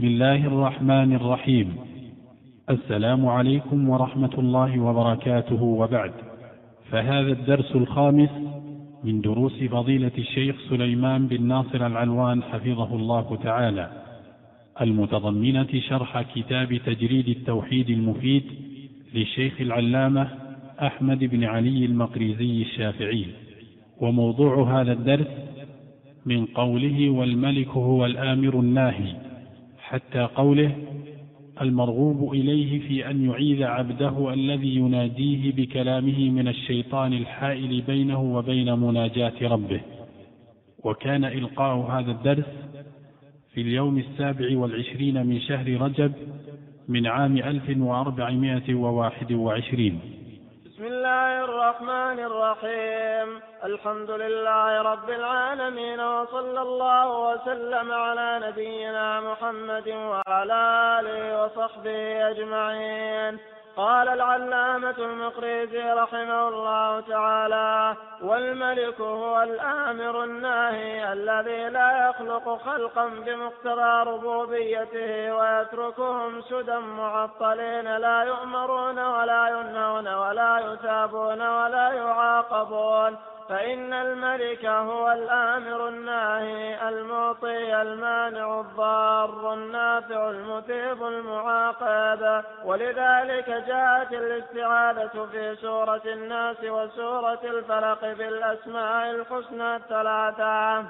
بسم الله الرحمن الرحيم. السلام عليكم ورحمة الله وبركاته. وبعد فهذا الدرس الخامس من دروس فضيلة الشيخ سليمان بن ناصر العلوان حفظه الله تعالى. المتضمنة شرح كتاب تجريد التوحيد المفيد للشيخ العلامة أحمد بن علي المقريزي الشافعي. وموضوع هذا الدرس من قوله والملك هو الآمر الناهي. حتى قوله المرغوب إليه في أن يعيذ عبده الذي يناديه بكلامه من الشيطان الحائل بينه وبين مناجاة ربه. وكان إلقاء هذا الدرس في اليوم السابع والعشرين من شهر رجب من عام ألف وأربعمائة وواحد وعشرين. بسم الله الرحمن الرحيم. الحمد لله رب العالمين وصلى الله وسلم على نبينا محمد وعلى آله وصحبه أجمعين. قال العلامة المقريزي رحمه الله تعالى والملك هو الآمر الناهي الذي لا يخلق خلقا بمقتضى ربوبيته ويتركهم سدى معطلين لا يؤمرون ولا ينهون ولا يثابون ولا يعاقبون. فإن الملك هو الآمر الناهي المعطي المانع الضار النافع المثيب المعاقب. ولذلك جاءت الاستعاذة في سورة الناس وسورة الفلق بالأسماء الحسنى الثلاثة.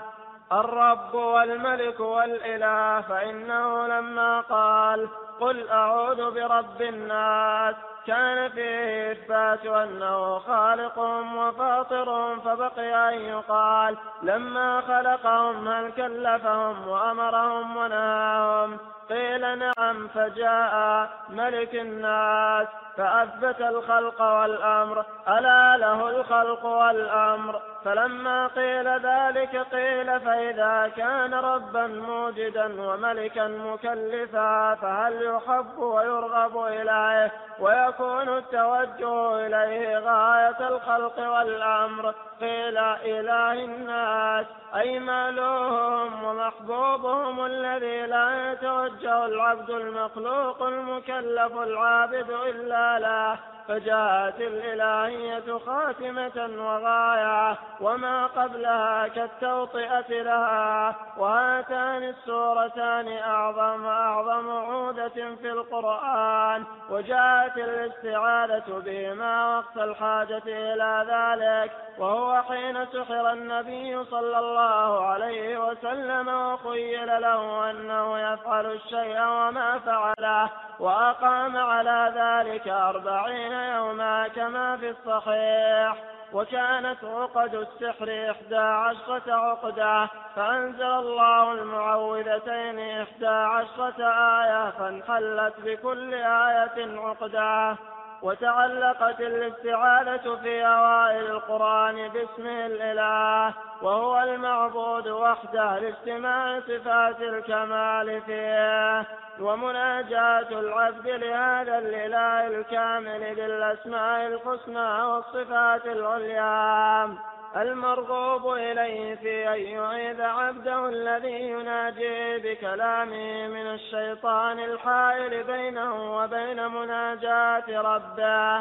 الرب والملك والإله فإنه لما قال قل أعوذ برب الناس كان فيه إثبات أنه خالقهم وفاطرهم فبقي أن يقال لما خلقهم هل كلفهم وأمرهم ونهاهم؟ قيل نعم فجاء ملك الناس فأثبت الخلق والأمر ألا له الخلق والأمر؟ فلما قيل ذلك قيل فإذا كان ربا موجدا وملكا مكلفا فهل يحب ويرغب إليه؟ ويكون التوجه إليه غاية الخلق والأمر. قيل إله الناس أي مالوهم ومحبوبهم الذي لا يتوجه العبد المخلوق المكلف العابد إلا له. فجاءت الإلهية خاتمة وغاية وما قبلها كالتوطئة لها وهاتان السورتان أعظم أعظم عودة في القرآن وجاءت الاستعاذة بهما وقت الحاجة إلى ذلك وهو حين سحر النبي صلى الله عليه وسلم وخيل له أنه يفعل الشيء وما فعله وأقام على ذلك أربعين يوما كما في الصحيح وكانت عقد السحر إحدى عشرة عقدة فأنزل الله المعوذتين إحدى عشرة آية فانحلت بكل آية عقدة. وتعلقت الاستعاذة في أوائل القرآن باسمه الإله وهو المعبود وحده لاجتماع صفات الكمال فيه. ومناجاة العبد لهذا الإله الكامل بالأسماء الحسنى والصفات العليا. المرغوب إليه في أن يعيذ عبده الذي يناجي بكلامه من الشيطان الحائل بينه وبين مناجاة ربه.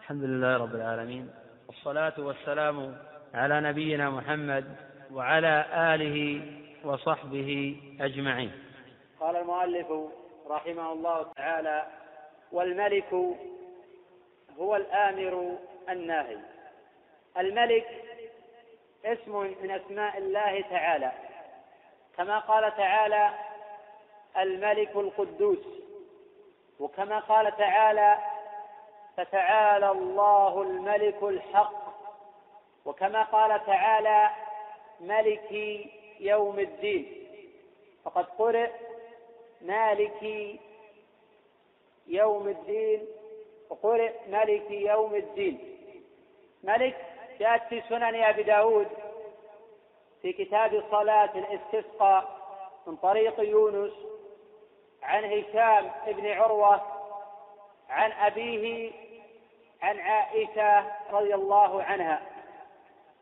الحمد لله رب العالمين والصلاة والسلام على نبينا محمد وعلى آله وصحبه أجمعين. قال المؤلف رحمه الله تعالى والملك هو الآمر الناهي. الملك اسم من أسماء الله تعالى. كما قال تعالى الملك القدوس. وكما قال تعالى فتعالى الله الملك الحق. وكما قال تعالى ملك يوم الدين. فقد قرئ مالك يوم الدين. وقرئ ملك يوم الدين. ملك جاءت في سنن أبي داود في كتاب صلاة الاستسقاء من طريق يونس عن هشام بن عروة عن أبيه عن عائشة رضي الله عنها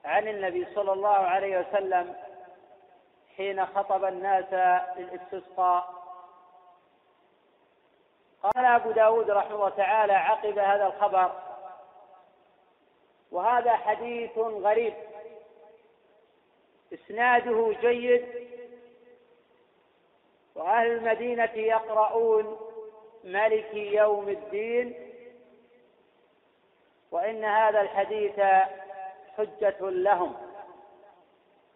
عن النبي صلى الله عليه وسلم حين خطب الناس للاستسقاء. قال أبو داود رحمه الله تعالى عقب هذا الخبر وهذا حديث غريب. إسناده جيد. وأهل المدينة يقرؤون ملك يوم الدين. وإن هذا الحديث حجة لهم.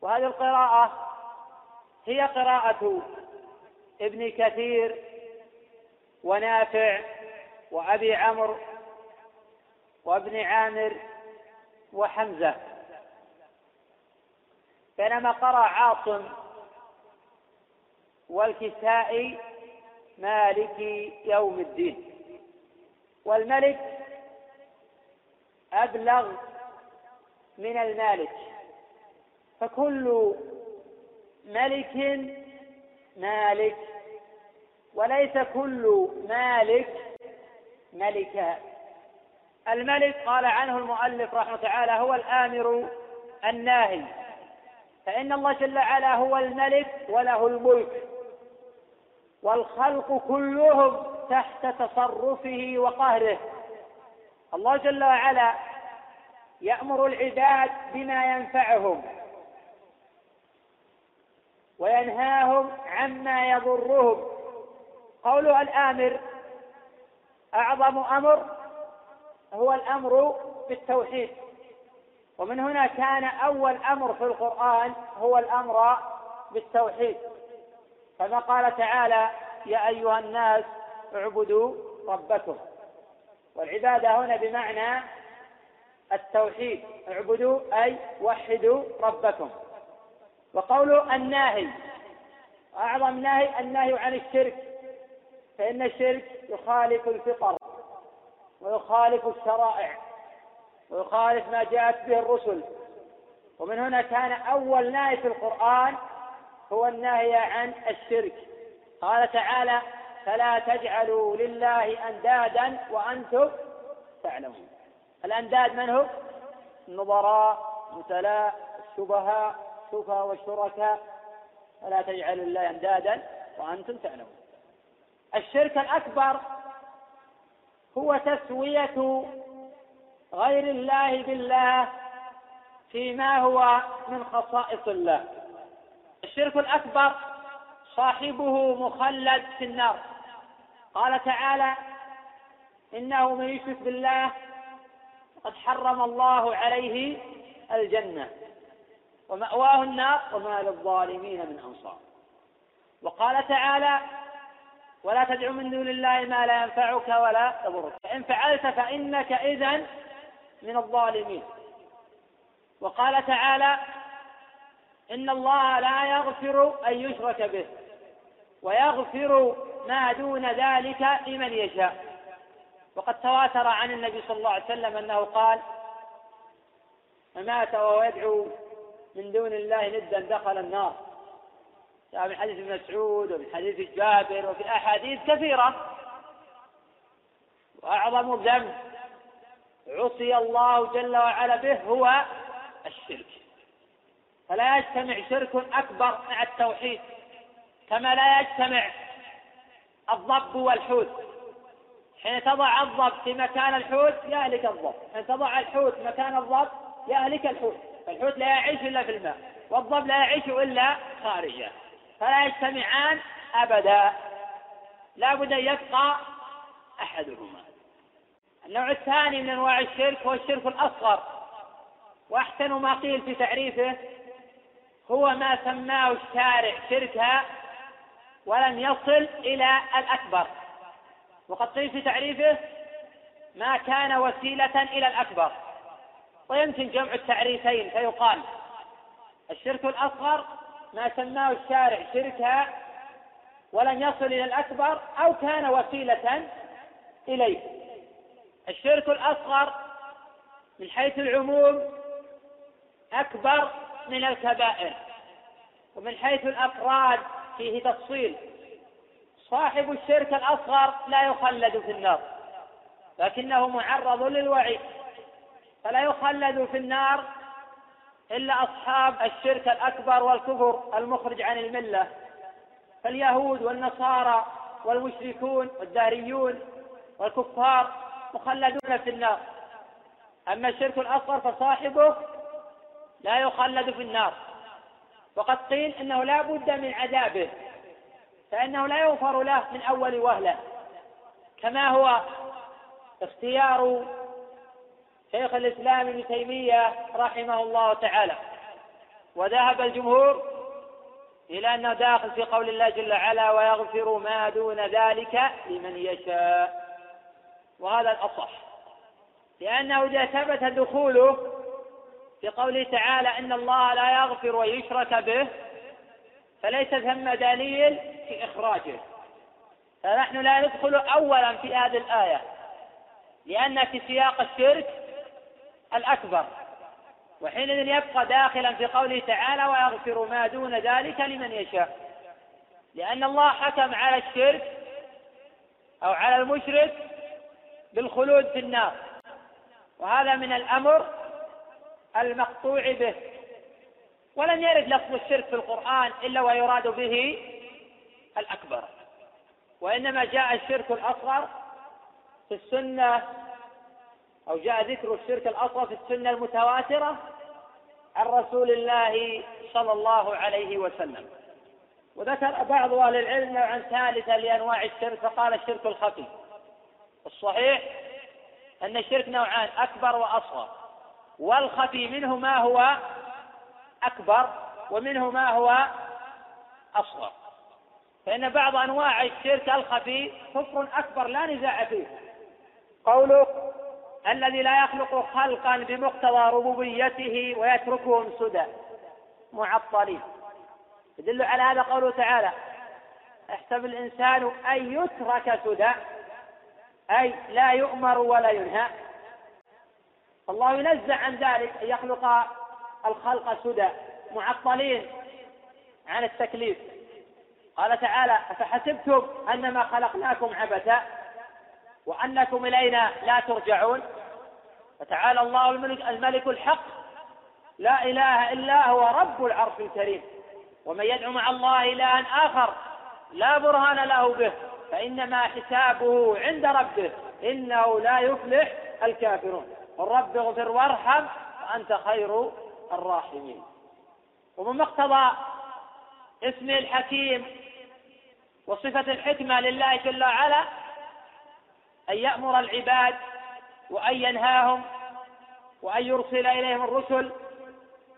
وهذه القراءة هي قراءة ابن كثير ونافع وأبي عمرو وابن عامر وحمزة. بينما قرأ عاصم والكسائي مالك يوم الدين. والملك أبلغ من المالك. فكل ملك مالك وليس كل مالك ملكا الملك قال عنه المؤلف رحمه تعالى هو الآمر الناهي. فإن الله جل وعلا هو الملك وله الملك. والخلق كلهم تحت تصرفه وقهره. الله جل وعلا يأمر العباد بما ينفعهم. وينهاهم عما يضرهم. قوله الآمر أعظم أمر هو الأمر بالتوحيد ومن هنا كان أول أمر في القرآن هو الأمر بالتوحيد. كما قال تعالى يا أيها الناس اعبدوا ربكم. والعبادة هنا بمعنى التوحيد. اعبدوا أي وحدوا ربكم. وقوله الناهي أعظم ناهي النهي عن الشرك. فإن الشرك يخالف الفطر. ويخالف الشرائع ويخالف ما جاءت به الرسل. ومن هنا كان أول نهي في القرآن هو النهي عن الشرك. قال تعالى فلا تجعلوا لله أندادا وأنتم تعلمون. الأنداد من هم؟ النظراء مثلاء الشبهاء الشفهاء والشركاء. فلا تجعلوا لله أندادا وأنتم تعلمون. الشرك الأكبر هو تسوية غير الله بالله فيما هو من خصائص الله. الشرك الأكبر صاحبه مخلد في النار. قال تعالى إنه من يشرك بالله قد حرم الله عليه الجنة ومأواه النار وما للظالمين من أنصار. وقال تعالى ولا تدع من دون الله ما لا ينفعك ولا يضرك. فإن فعلت فإنك إذا من الظالمين. وقال تعالى إن الله لا يغفر أن يشرك به ويغفر ما دون ذلك لمن يشاء. وقد تواتر عن النبي صلى الله عليه وسلم أنه قال من مات وهو يدعو من دون الله ندا دخل النار. من حديث ابن مسعود ومن حديث جابر وفي أحاديث كثيرة. وأعظم ذنب عصي الله جل وعلا به هو الشرك. فلا يجتمع شرك أكبر مع التوحيد كما لا يجتمع الضب والحوت. حين تضع الضب في مكان الحوت يهلك الضب. حين تضع الحوت مكان الضب يهلك الحوت. الحوت لا يعيش إلا في الماء والضب لا يعيش إلا خارجه. فلا يجتمعان أبدا. لا بد أن يبقى أحدهما. النوع الثاني من أنواع الشرك هو الشرك الأصغر. وأحسن ما قيل في تعريفه هو ما سماه الشارع شركا ولم يصل إلى الأكبر. وقد قيل في تعريفه ما كان وسيلة إلى الأكبر. ويمكن جمع التعريفين فيقال الشرك الأصغر ما سماه الشارع شركا ولم يصل إلى الأكبر أو كان وسيلة إليه. الشرك الأصغر من حيث العموم أكبر من الكبائر ومن حيث الأفراد فيه تفصيل. صاحب الشرك الأصغر لا يخلد في النار لكنه معرض للوعيد فلا يخلد في النار إلا أصحاب الشرك الأكبر والكفر المخرج عن الملة. فاليهود والنصارى والمشركون والدهريون والكفار مخلدون في النار. أما الشرك الأصغر فصاحبه لا يخلد في النار. وقد قيل إنه لا بد من عذابه فإنه لا يغفر له من أول وهلة. كما هو اختيار شيخ الإسلام ابن تيمية رحمه الله تعالى. وذهب الجمهور إلى أنه داخل في قول الله جل وعلا ويغفر ما دون ذلك لمن يشاء وهذا الأصح. لأنه إذا ثبت دخوله في قوله تعالى إن الله لا يغفر ويشرك به فليس ثم دليل في إخراجه. فنحن لا ندخل أولا في هذه الآية لأن في سياق الشرك الأكبر. وحينئذ يبقى داخلا في قوله تعالى ويغفر ما دون ذلك لمن يشاء. لأن الله حكم على الشرك أو على المشرك بالخلود في النار. وهذا من الأمر المقطوع به. ولم يرد لفظ الشرك في القرآن إلا ويراد به الأكبر. وإنما جاء الشرك الأصغر في السنة أو جاء ذكر الشرك الأصغر في السنة المتواترة عن رسول الله صلى الله عليه وسلم. وذكر بعض أهل العلم نوعا ثالثا لأنواع الشرك فقال الشرك الخفي. الصحيح أن الشرك نوعان أكبر وأصغر. والخفي منه ما هو أكبر ومنه ما هو أصغر. فإن بعض أنواع الشرك الخفي كفر أكبر لا نزاع فيه. قوله الذي لا يخلق خلقا بمقتضى ربوبيته ويتركهم سدى. معطلين. يدل على هذا قوله تعالى يحسب الإنسان أن يترك سدى أي لا يؤمر ولا ينهى. الله ينزع عن ذلك أن يخلق الخلق سدى. معطلين عن التكليف. قال تعالى أفحسبتم أنما خلقناكم عبثا؟ وأنكم إلينا لا ترجعون. فتعالى الله الملك, الملك الحق. لا إله إلا هو رب العرش الكريم. ومن يدعو مع الله إلها آخر لا برهان له به. فإنما حسابه عند ربه. إنه لا يفلح الكافرون. الرب اغفر وارحم وأنت خير الراحمين. ومن مقتضى اسمه الحكيم وصفة الحكمة لله جل وعلا أن يأمر العباد وأن ينهاهم وأن يرسل إليهم الرسل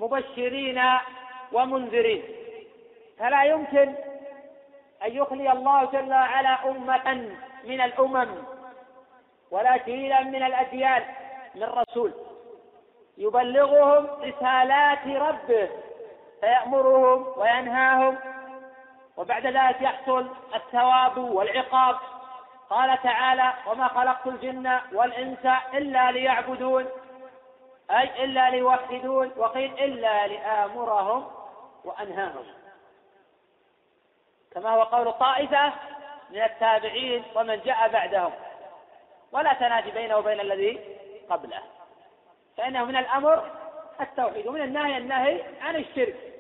مبشرين ومنذرين. فلا يمكن أن يخلي الله جل وعلا أمة من الأمم ولا جيلا من الأديان من رسول يبلغهم رسالات ربه فيأمرهم وينهاهم وبعد ذلك يحصل الثواب والعقاب. قال تعالى وما خلقت الجن والإنس إلا ليعبدون أي إلا ليوحدون وقيل إلا لآمرهم وأنهاهم. كما هو قول طائفة من التابعين ومن جاء بعدهم ولا تناجي بينه وبين الذي قبله فإنه من الأمر التوحيد ومن النهي النهي عن الشرك.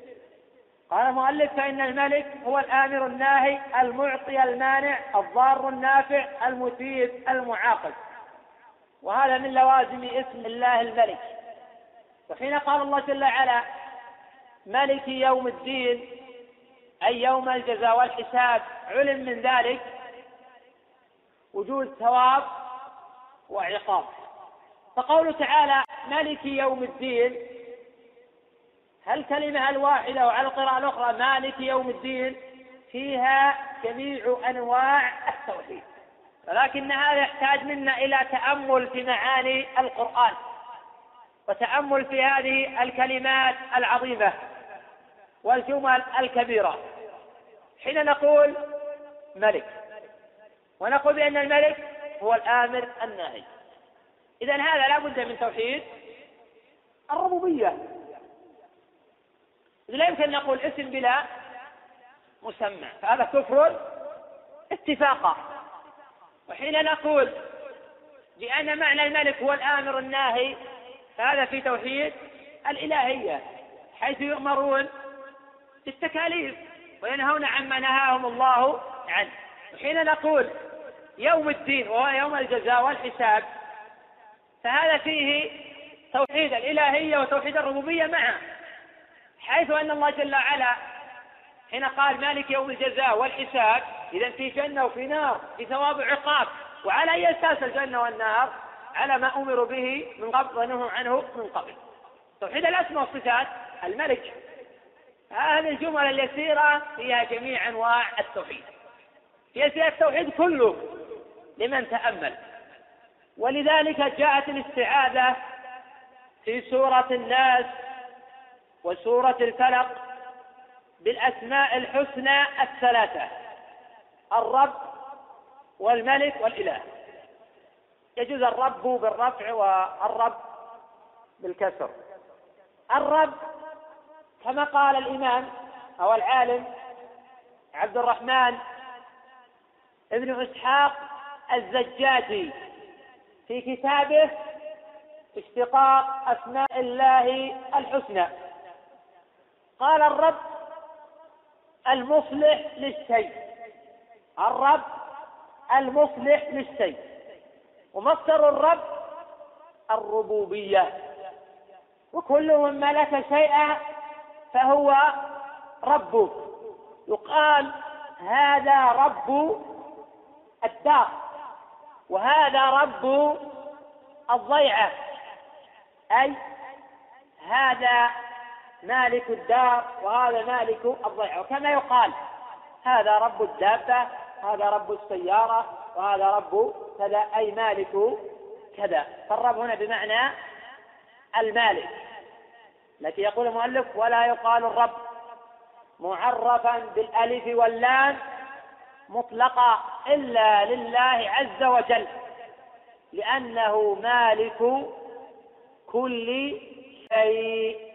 قال المؤلف فإن الملك هو الآمر الناهي المعطي المانع الضار النافع المثيب المعاقب. وهذا من لوازم اسم الله الملك. وحين قال الله جل وعلا ملك يوم الدين أي يوم الجزاء والحساب علم من ذلك وجود ثواب وعقاب. فقوله تعالى ملك يوم الدين هل كلمة الواحدة وعلى القراءة الأخرى مالك يوم الدين فيها جميع أنواع التوحيد. ولكن هذا يحتاج منا إلى تأمل في معاني القرآن وتأمل في هذه الكلمات العظيمة والجمل الكبيرة. حين نقول ملك ونقول بأن الملك هو الآمر الناهي. إذا هذا لا بد من توحيد الربوبية. لا يمكن أن نقول اسم بلا مسمى. فهذا كفر اتفاقا. وحين نقول بأن معنى الملك هو الآمر الناهي فهذا في توحيد الإلهية حيث يؤمرون بالتكاليف وينهون عما نهاهم الله عنه. حين نقول يوم الدين وهو يوم الجزاء والحساب فهذا فيه توحيد الإلهية وتوحيد الربوبية معا حيث أن الله جل وعلا حين قال مالك يوم الجزاء والحساب إذا في جنة وفي نار في ثواب وعقاب وعلى أي أساس الجنة والنار؟ على ما أمروا به من قبل ونهوا عنه من قبل. توحيد الأسماء والصفات الملك. هذه الجمل اليسيرة فيها جميع أنواع التوحيد. هي فيها التوحيد كله لمن تأمل. ولذلك جاءت الاستعاذة في سورة الناس وسورة الفلق بالأسماء الحسنى الثلاثة الرب والملك والإله. يجوز الرب بالرفع والرب بالكسر. الرب كما قال الإمام أو العالم عبد الرحمن ابن إسحاق الزجاجي في كتابه اشتقاق أسماء الله الحسنى. قال الرب المصلح للشيء. الرب المصلح للشيء. ومصدر الرب الربوبية. وكل من ملك شيئا فهو ربه. يقال هذا رب الدار. وهذا رب الضيعة. أي هذا مالك الدار وهذا مالك الضيعة وكما يقال هذا رب الدابة هذا رب السيارة وهذا رب كذا أي مالك كذا. فالرب هنا بمعنى المالك التي يقول المؤلف ولا يقال الرب. معرفا بالألف واللام مطلقا إلا لله عز وجل لأنه مالك كل شيء.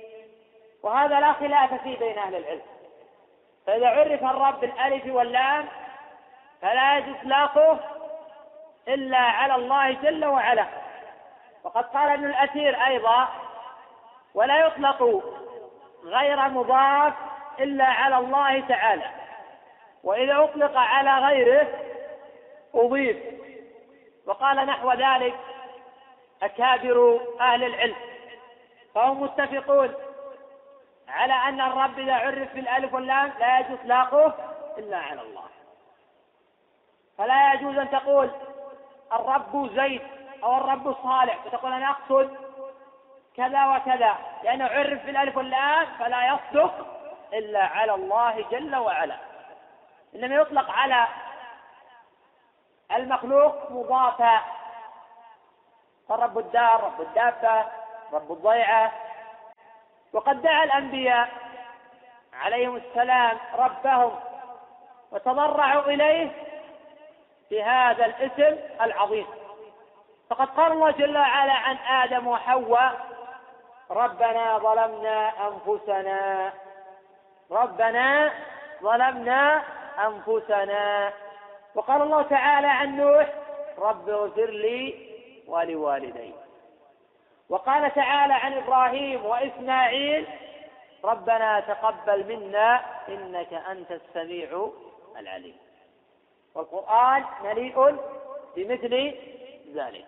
وهذا لا خلاف فيه بين أهل العلم. فإذا عرف الرب بالألف واللام فلا يجوز إطلاقه إلا على الله جل وعلا. وقد قال ابن الأثير أيضا ولا يطلق غير مضاف إلا على الله تعالى. وإذا أطلق على غيره أضيف. وقال نحو ذلك أكابر أهل العلم. فهم متفقون. على أن الرب إذا عرف بالألف واللام لا يجوز إطلاقه إلا على الله. فلا يجوز أن تقول الرب زيد أو الرب صالح وتقول أنا أقصد كذا وكذا لأنه عرف بالألف واللام فلا يصدق إلا على الله جل وعلا. إنما يطلق على المخلوق مضافا فرب الدار رب الدابة رب الضيعة وقد دعا الأنبياء عليهم السلام ربهم وتضرعوا إليه بهذا الاسم العظيم. فقد قال الله جل وعلا عن آدم وحواء ربنا ظلمنا أنفسنا ربنا ظلمنا أنفسنا. وقال الله تعالى عن نوح رب اغفر لي ولوالدي. وقال تعالى عن إبراهيم وإسماعيل ربنا تقبل منا إنك أنت السميع العليم. والقرآن مليء بمثل ذلك.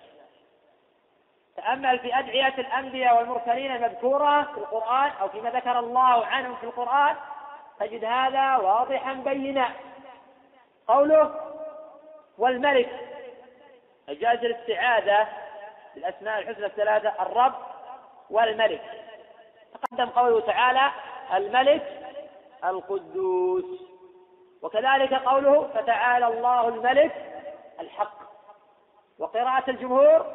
تأمل في أدعية الأنبياء والمرسلين المذكورة في القرآن أو فيما ذكر الله عنهم في القرآن تجد هذا واضحا بينا. قوله والملك جاز الاستعاذة بالأسماء الحسنى الثلاثة الرب والملك. تقدم قوله تعالى الملك القدوس. وكذلك قوله فتعالى الله الملك الحق. وقراءة الجمهور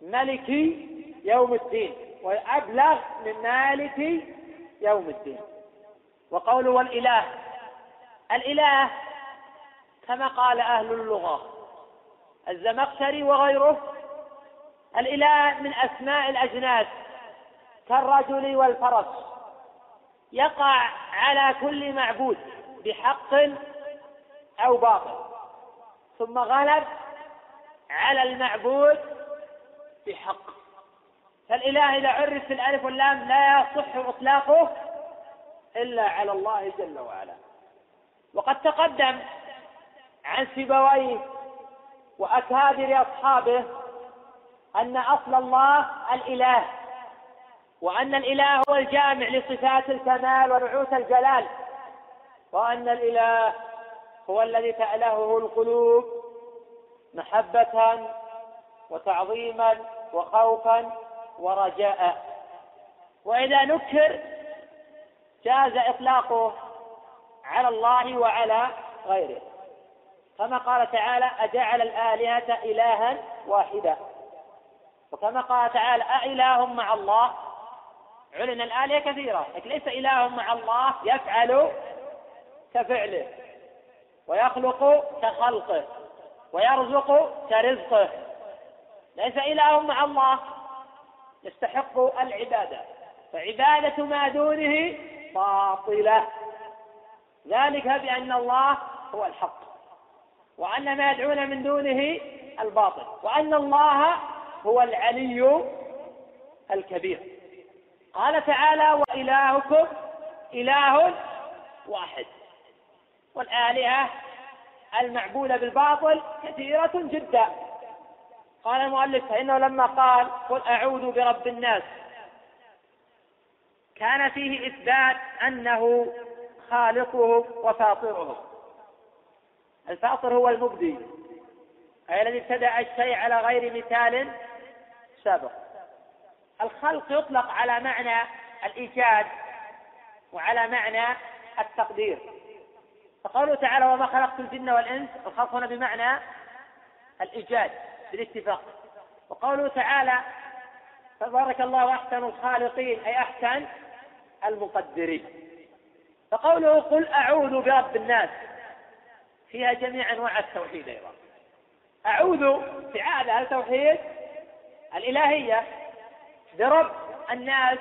ملك يوم الدين وأبلغ من مالك يوم الدين. وقوله والإله. الإله كما قال أهل اللغة الزمخشري وغيره الإله من أسماء الأجناس كالرجل والفرس. يقع على كل معبود بحق أو باطل. ثم غلب على المعبود بحق. فالإله إذا عرف الألف واللام لا يصح إطلاقه إلا على الله جل وعلا. وقد تقدم عن سيبويه وأكابر أصحابه أن أصل الله الإله وأن الإله هو الجامع لصفات الكمال ونعوت الجلال وأن الإله هو الذي تألهه القلوب محبة وتعظيما وخوفا ورجاء. وإذا نكر جاز إطلاقه على الله وعلى غيره. كما قال تعالى أجعل الآلهة إلها واحدا. وكما قال تعالى أإله مع الله؟ علن الآلهة كثيرة لكن ليس إله مع الله يفعل كفعله. ويخلق كخلقه ويرزق كرزقه. ليس إله مع الله يستحق العبادة. فعبادة ما دونه باطلة. ذلك بأن الله هو الحق وأن ما يدعون من دونه الباطل وأن الله هو العلي الكبير. قال تعالى وإلهكم إله واحد. والآلهة المعبودة بالباطل كثيرة جدا. قال المؤلف فإنه لما قال قل أعوذ برب الناس. كان فيه إثبات أنه خالقهم وفاطرهم. الفاطر هو المبدي أي الذي ابتدأ الشيء على غير مثال سابق الخلق يطلق على معنى الإيجاد وعلى معنى التقدير. فقوله تعالى وما خلقت الجن والإنس الخلق هنا بمعنى الإيجاد بالاتفاق. وقوله تعالى تبارك الله أحسن الخالقين أي أحسن المقدرين. فقوله قل أعوذ برب الناس فيها جميع أنواع التوحيد أيضا. أعوذ فعالة التوحيد الإلهية برب الناس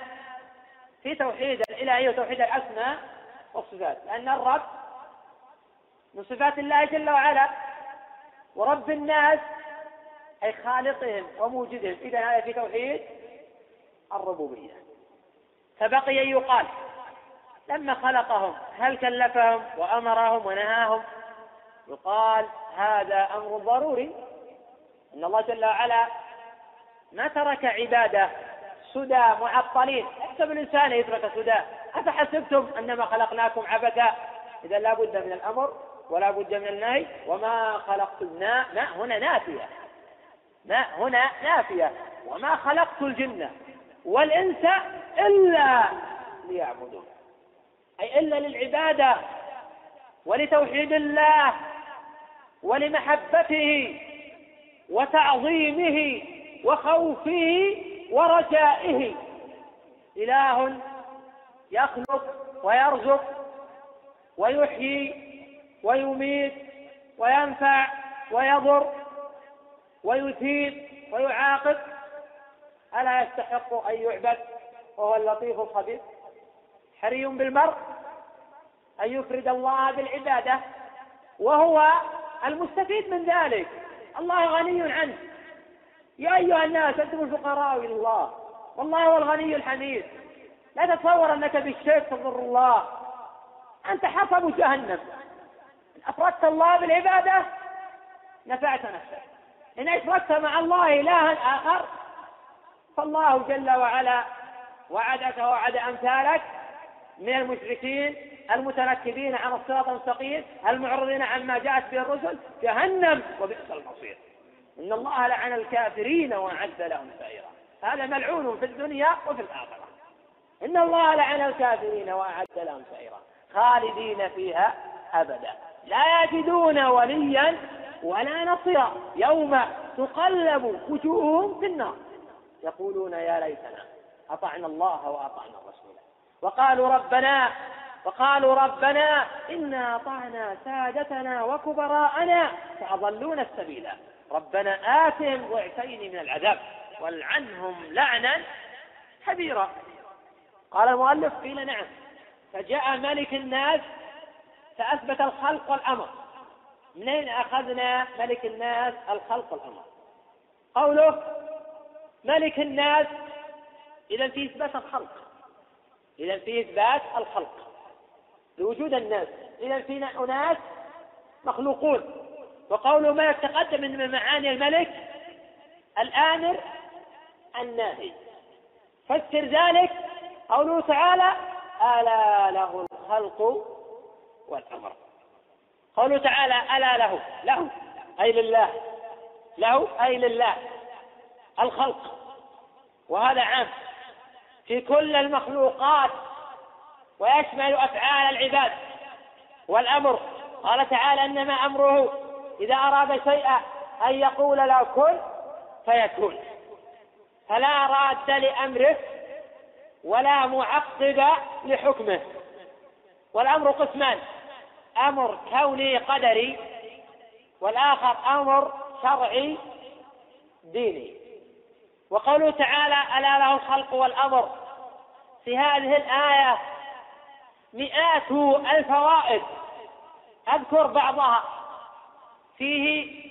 في توحيد الإلهية وتوحيد الأسماء والصفات لأن الرب من صفات الله جل وعلا ورب الناس أي خالقهم وموجدهم إذا هذا في توحيد الربوبية. فبقي يقال لما خلقهم هل كلفهم وأمرهم ونهاهم؟ يقال هذا أمر ضروري أن الله جل وعلا ما ترك عبادة سدى معطلين. يحسب الإنسان يترك سدى. أفحسبتم أنما خلقناكم عبثا؟ إذا لا بد من الأمر ولا بد من النهي. وما خلقت النا ما هنا نافية. ما هنا نافية. وما خلقت الجن والإنس إلا ليعبدون. أي إلا للعبادة ولتوحيد الله ولمحبته وتعظيمه وخوفه ورجائه. إله يخلق ويرزق ويحيي ويميت وينفع ويضر ويثيب ويعاقب. ألا يستحق أن يعبد وهو اللطيف الخبير؟ حري بالمرء أن يفرد الله بالعبادة وهو المستفيد من ذلك. الله غني عنه. يا أيها الناس أنتم الفقراء إلى الله. والله هو الغني الحميد. لا تتصور أنك بالشرك تضر الله. أنت حطب جهنم. إن أفردت الله بالعبادة نفعت نفسك. إن أشركت مع الله إلها آخر فالله جل وعلا وعدك ووعد أمثالك من المشركين المتنكبين عن الصراط المستقيم المعرضين عما جاءت به الرسل. جهنم وبئس المصير. إن الله لعن الكافرين وأعد لهم سعيرا. هذا ملعون في الدنيا وفي الآخرة. إن الله لعن الكافرين وأعد لهم سعيرا. خالدين فيها أبدا. لا يجدون وليا ولا نصيرا. يوم تقلب وجوههم في النار. يقولون يا ليتنا أطعنا الله وأطعنا الرسول. وقالوا ربنا وقالوا ربنا إنا أطعنا سادتنا وكبراءنا فأضلونا السبيل ربنا آتهم ضعفين من العذاب والعنهم لعنا كبيرا. قال المؤلف قيل نعم. فجاء ملك الناس فأثبت الخلق والأمر. منين أخذنا ملك الناس الخلق والأمر؟ قوله ملك الناس إذا في إثبات الخلق. إذا في إثبات الخلق. لوجود الناس. إذا في أناس مخلوقون. وقوله ملك تقدم من معاني الملك الآمر الناهي. فسر ذلك قوله تعالى ألا له الخلق والأمر. قوله تعالى ألا له له أي لله له أي لله الخلق. وهذا عام في كل المخلوقات ويشمل أفعال العباد والأمر. قال تعالى إنما أمره إذا أراد شيئا أن يقول له كن فيكون. فلا راد لأمره ولا معقب لحكمه. والأمر قسمان. أمر كوني قدري والآخر أمر شرعي ديني. وقوله تعالى ألا له الخلق والأمر في هذه الآية مئات الفوائد أذكر بعضها. فيه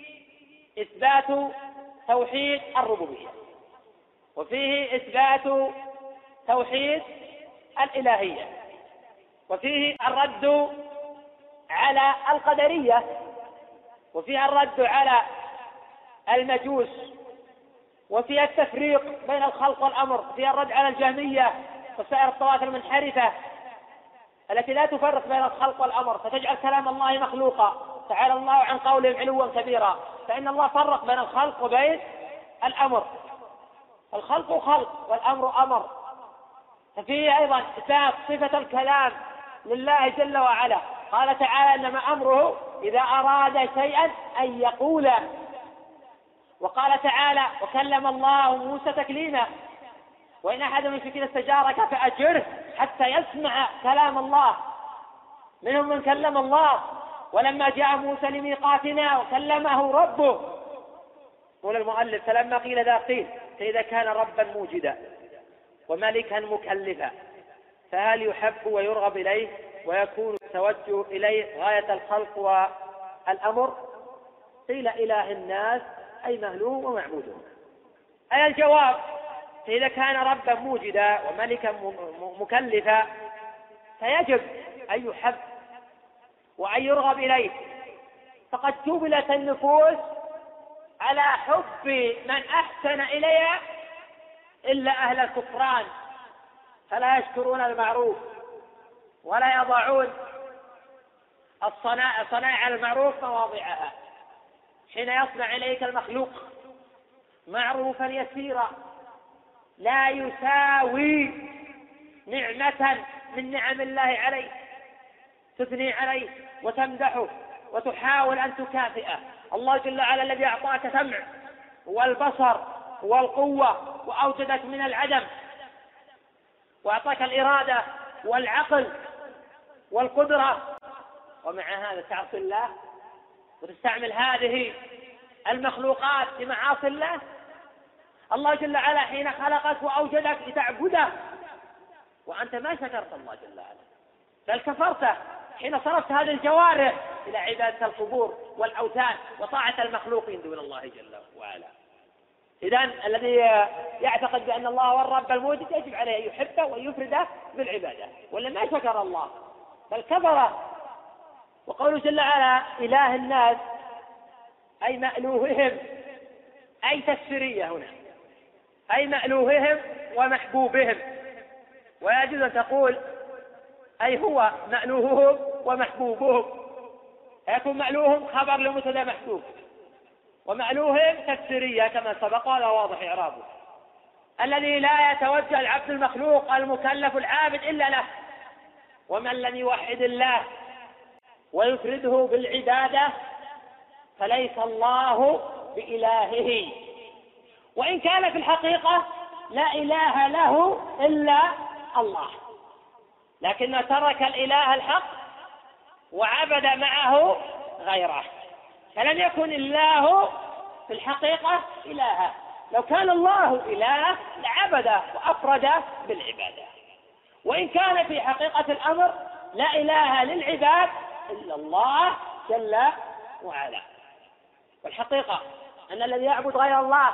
إثبات توحيد الربوبية وفيه إثبات توحيد الإلهية وفيه الرد على القدرية وفيها الرد على المجوس وفيها التفريق بين الخلق والأمر فيها الرد على الجهمية وسائر الطوائف المنحرفة التي لا تفرق بين الخلق والأمر فتجعل كلام الله مخلوقا. تعالى الله عن قولهم علوا كبيرا فإن الله فرق بين الخلق وبين الأمر. الخلق خلق والأمر أمر. ففيه أيضا إثبات صفة الكلام لله جل وعلا. قال تعالى إنما أمره إذا أراد شيئا أن يقول. وقال تعالى وكلم الله موسى تكليما. وإن أحد من المشركين استجارك فأجره حتى يسمع كلام الله. منهم من كلم الله. ولما جاء موسى لميقاتنا وكلمه ربه يقول المؤلف فلما قيل ذا قيل فإذا كان ربا موجدا وملكا مكلفا فهل يحب ويرغب إليه ويكون التوجه إليه غاية الخلق والأمر؟ قيل إله الناس أي مهلوم ومعبود. أي الجواب؟ فإذا كان ربا موجدا وملكا مكلفا فيجب أن يحب وأن يرغب إليه. فقد جبلت النفوس على حب من أحسن إليها إلا أهل الكفران فلا يشكرون المعروف ولا يضعون الصنائع صنائع المعروف مواضعها. حين يصنع إليك المخلوق معروفا يسيرا لا يساوي نعمة من نعم الله عليه تثني عليه وتمدحه وتحاول أن تكافئه. الله جل وعلا الذي أعطاك سمع والبصر والقوة وأوجدك من العدم. وأعطاك الإرادة والعقل والقدرة. ومع هذا تعصي الله وتستعمل هذه المخلوقات في معاصي الله. الله جل وعلا حين خلقك وأوجدك لتعبده. وأنت ما شكرت الله جل وعلا بل كفرته. حين صرفت هذه الجوارح إلى عبادة القبور والأوثان وطاعة المخلوقين دون الله جل وعلا. إذا الذي يعتقد بأن الله هو الرب الموجود يجب عليه أن يحبه ويفرده بالعبادة ولا ما شكر الله؟ بل كفر. وقوله جل وعلا إله الناس أي مألوههم. أي تفسيرية هنا. أي مألوههم ومحبوبهم. ويجوز أن تقول أي هو مألوههم ومحبوبهم. يكون مألوههم خبر لمبتدا محبوب. ومألوههم تفسيرية كما سبق وهذا واضح إعرابه. الذي لا يتوجه العبد المخلوق المكلف العابد إلا له. ومن لم يوحد الله ويفرده بالعبادة فليس الله بإلهه. وإن كان في الحقيقة لا إله له إلا الله. لكنه ترك الإله الحق وعبد معه غيره. فلم يكن الله في الحقيقة إلها لو كان الله إله لعبده وأفرد بالعبادة. وإن كان في حقيقة الأمر لا إله للعباد إلا الله جل وعلا. والحقيقة أن الذي يعبد غير الله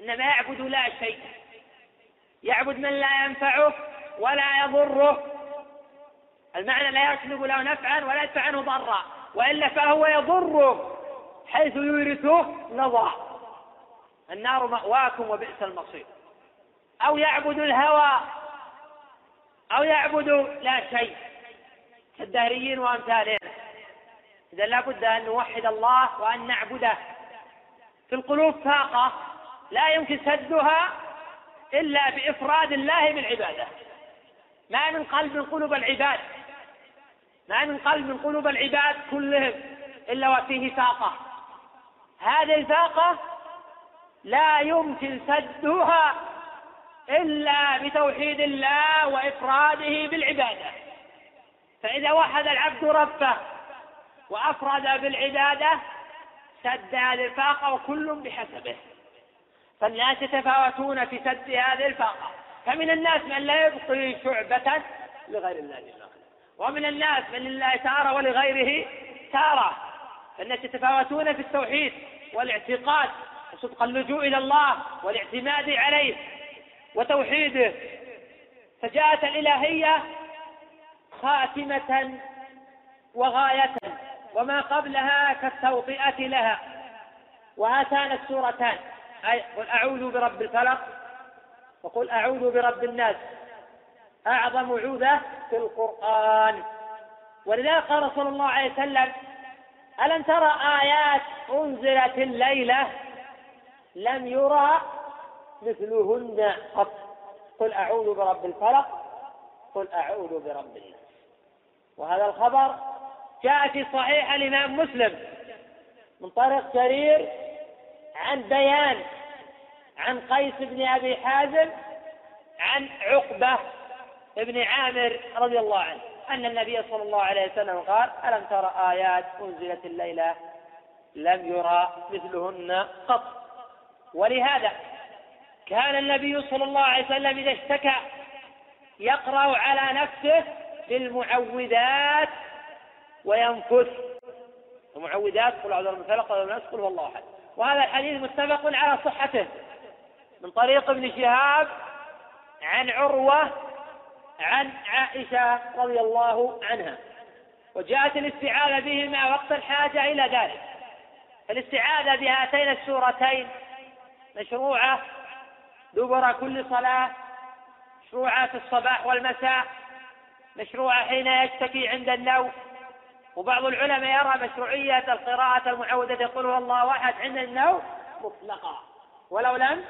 إنما يعبد لا شيء. يعبد من لا ينفعه ولا يضره. المعنى لا يسلب له نفعا ولا يدفع عنه ضرا وإلا فهو يضره حيث يورثه نضع النار مأواكم وبئس المصير. أو يعبد الهوى أو يعبد لا شيء. كالدهريين وأمثالهم. إذا لابد أن نوحد الله وأن نعبده. في القلوب فاقة لا يمكن سدها إلا بإفراد الله بالعبادة. ما من قلب من قلوب العباد. ما من قلب من قلوب العباد كلهم إلا وفيه فاقة هذه الفاقة لا يمكن سدها إلا بتوحيد الله وإفراده بالعبادة. فإذا وحد العبد ربه وأفرد بالعبادة سد هذه الفاقة وكل بحسبه. فالناس يتفاوتون في سد هذه الفاقة. فمن الناس من لا يبقي شعبة لغير الله جل ومن الناس من لله تارة ولغيره تارة. فالناس يتفاوتون في التوحيد والاعتقاد وصدق اللجوء إلى الله والاعتماد عليه وتوحيده. فجاءت الإلهية خاتمة وغاية وما قبلها كالتوطئة لها. وهاتان السورتان. أي قل أعوذ برب الفلق وقل أعوذ برب الناس. أعظم عوذة في القرآن. ولذلك قال صلى الله عليه وسلم ألم ترى آيات أنزلت الليلة؟ لم يرى مثلهن قط. قل أعوذ برب الفلق. قل أعوذ برب الناس. وهذا الخبر جاء في صحيح الإمام مسلم من طريق جرير عن بيان عن قيس بن أبي حازم عن عقبة بن عامر رضي الله عنه أن النبي صلى الله عليه وسلم قال ألم ترى آيات أنزلت الليلة لم يرى مثلهن قط؟ ولهذا كان النبي صلى الله عليه وسلم إذا اشتكى يقرأ على نفسه بالمعوذات وينفث. المعوذات قل أعوذ برب الفلق والناس قل هو الله أحد. وهذا الحديث متفق على صحته. من طريق ابن شهاب عن عروة عن عائشة رضي الله عنها. وجاءت الاستعاذة بهما وقت الحاجة إلى ذلك. الاستعاذة بهاتين السورتين مشروعة دبر كل صلاة مشروعة في الصباح والمساء مشروعة حين يشتكي عند النوم. وبعض العلماء يرى مشروعية القراءة المعوذة يقول الله واحد عند النوم مطلقة ولو لم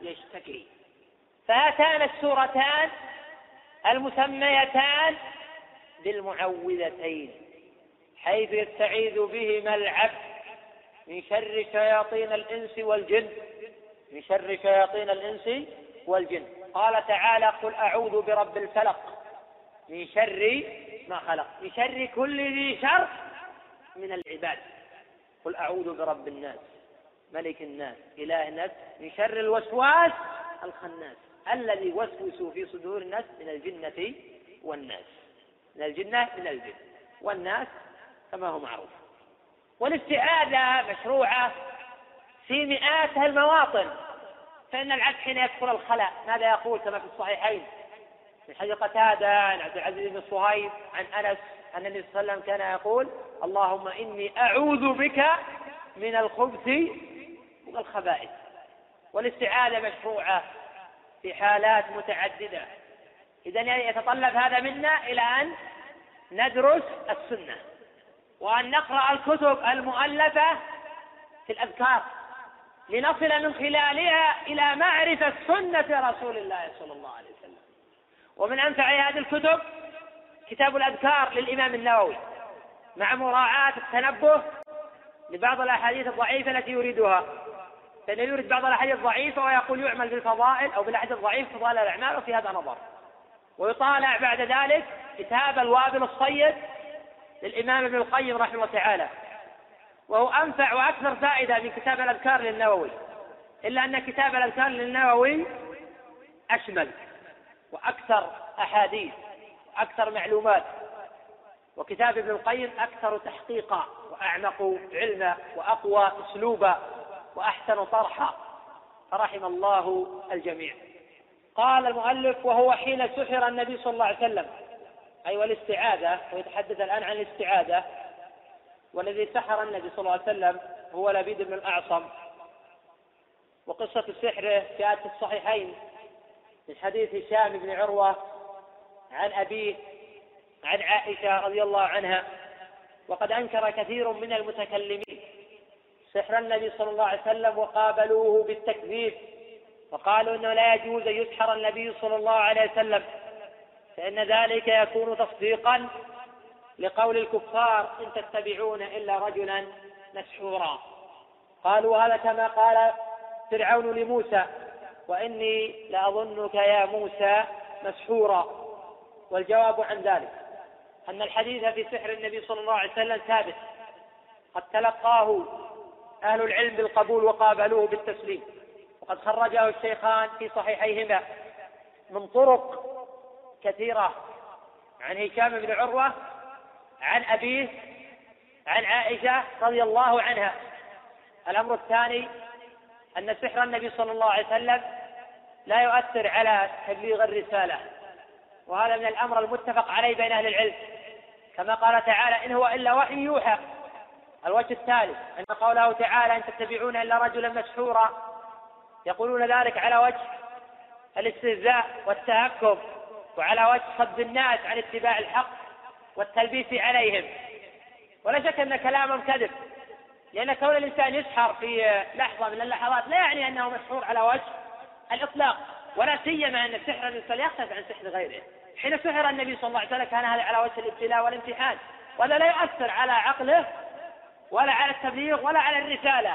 يشتكي. فهاتان السورتان المسميتان بالمعوذتين حيث يستعيذ بهما العبد من شر شياطين الإنس والجن من شر شياطين الإنس والجن. قال تعالى قل أعوذ برب الفلق من شر ما خلق من شر كل ذي شر من العباد. قل أعوذ برب الناس. ملك الناس إله الناس من شر الوسواس الخناس الذي يوسوس في صدور الناس من الجنة والناس. من الجنة من الجن والناس كما هو معروف. والاستعاذة مشروعة في مئات المواطن فإن العبد حين يدخل الخلاء ماذا يقول كما في الصحيحين؟ من حديث قتادة عن عبد العزيز بن صهيب عن أنس أن النبي صلى الله عليه وسلم كان يقول اللهم إني أعوذ بك من الخبث والخبائث والاستعاذة مشروعة في حالات متعددة. إذا يتطلب هذا منا إلى أن ندرس السنة. وأن نقرأ الكتب المؤلفة في الأذكار. لنصل من خلالها إلى معرفة سنة رسول الله صلى الله عليه وسلم. ومن أنفع هذه الكتب كتاب الأذكار للإمام النووي. مع مراعاة التنبه لبعض الأحاديث الضعيفة التي يريدها. فإنه يورد بعض الأحاديث الضعيفة ويقول يعمل بالفضائل أو بالأحاديث الضعيفة فضائل الأعمال وفي هذا نظر. ويطالع بعد ذلك كتاب الوابل الصيد للإمام ابن القيم رحمه الله تعالى. وهو أنفع وأكثر فائدة من كتاب الأذكار للنووي. إلا أن كتاب الأذكار للنووي أشمل وأكثر أحاديث وأكثر معلومات. وكتاب ابن القيم أكثر تحقيقا وأعمق علما وأقوى أسلوبا. وأحسن طرحا فرحم الله الجميع. قال المؤلف وهو حين سحر النبي صلى الله عليه وسلم. أي والاستعاذة ويتحدث الآن عن الاستعاذة. والذي سحر النبي صلى الله عليه وسلم هو لبيد بن الأعصم. وقصة سحره جاءت في الصحيحين. من حديث هشام بن عروة عن أبيه عن عائشة رضي الله عنها. وقد أنكر كثير من المتكلمين. سحر النبي صلى الله عليه وسلم وقابلوه بالتكذيب. وقالوا إنه لا يجوز أن يسحر النبي صلى الله عليه وسلم فإن ذلك يكون تصديقا لقول الكفار إن تتبعون إلا رجلا مسحورا. قالوا هذا كما قال فرعون لموسى وإني لأظنك يا موسى مسحورا. والجواب عن ذلك أن الحديث في سحر النبي صلى الله عليه وسلم ثابت. قد تلقاه أهل العلم بالقبول وقابلوه بالتسليم. وقد خرجه الشيخان في صحيحيهما من طرق كثيرة عن هشام بن عروة عن أبيه عن عائشة رضي الله عنها. الأمر الثاني أن سحر النبي صلى الله عليه وسلم لا يؤثر على تبليغ الرسالة. وهذا من الأمر المتفق عليه بين أهل العلم. كما قال تعالى إن هو إلا وحي يوحى. الوجه الثالث أن قوله تعالى إن تتبعون إلا رجلا مسحورا. يقولون ذلك على وجه الاستهزاء والتهكم وعلى وجه صد الناس عن اتباع الحق والتلبيس عليهم. ولا شك أن كلامهم كذب لأن كون الإنسان يسحر في لحظة من اللحظات لا يعني أنه مسحور على وجه الإطلاق ولا سيما أن سحر الإنسان يختلف عن سحر غيره. حين سحر النبي صلى الله عليه وسلم كان هذا على وجه الابتلاء والامتحان وهذا لا يؤثر على عقله ولا على التبليغ ولا على الرسالة.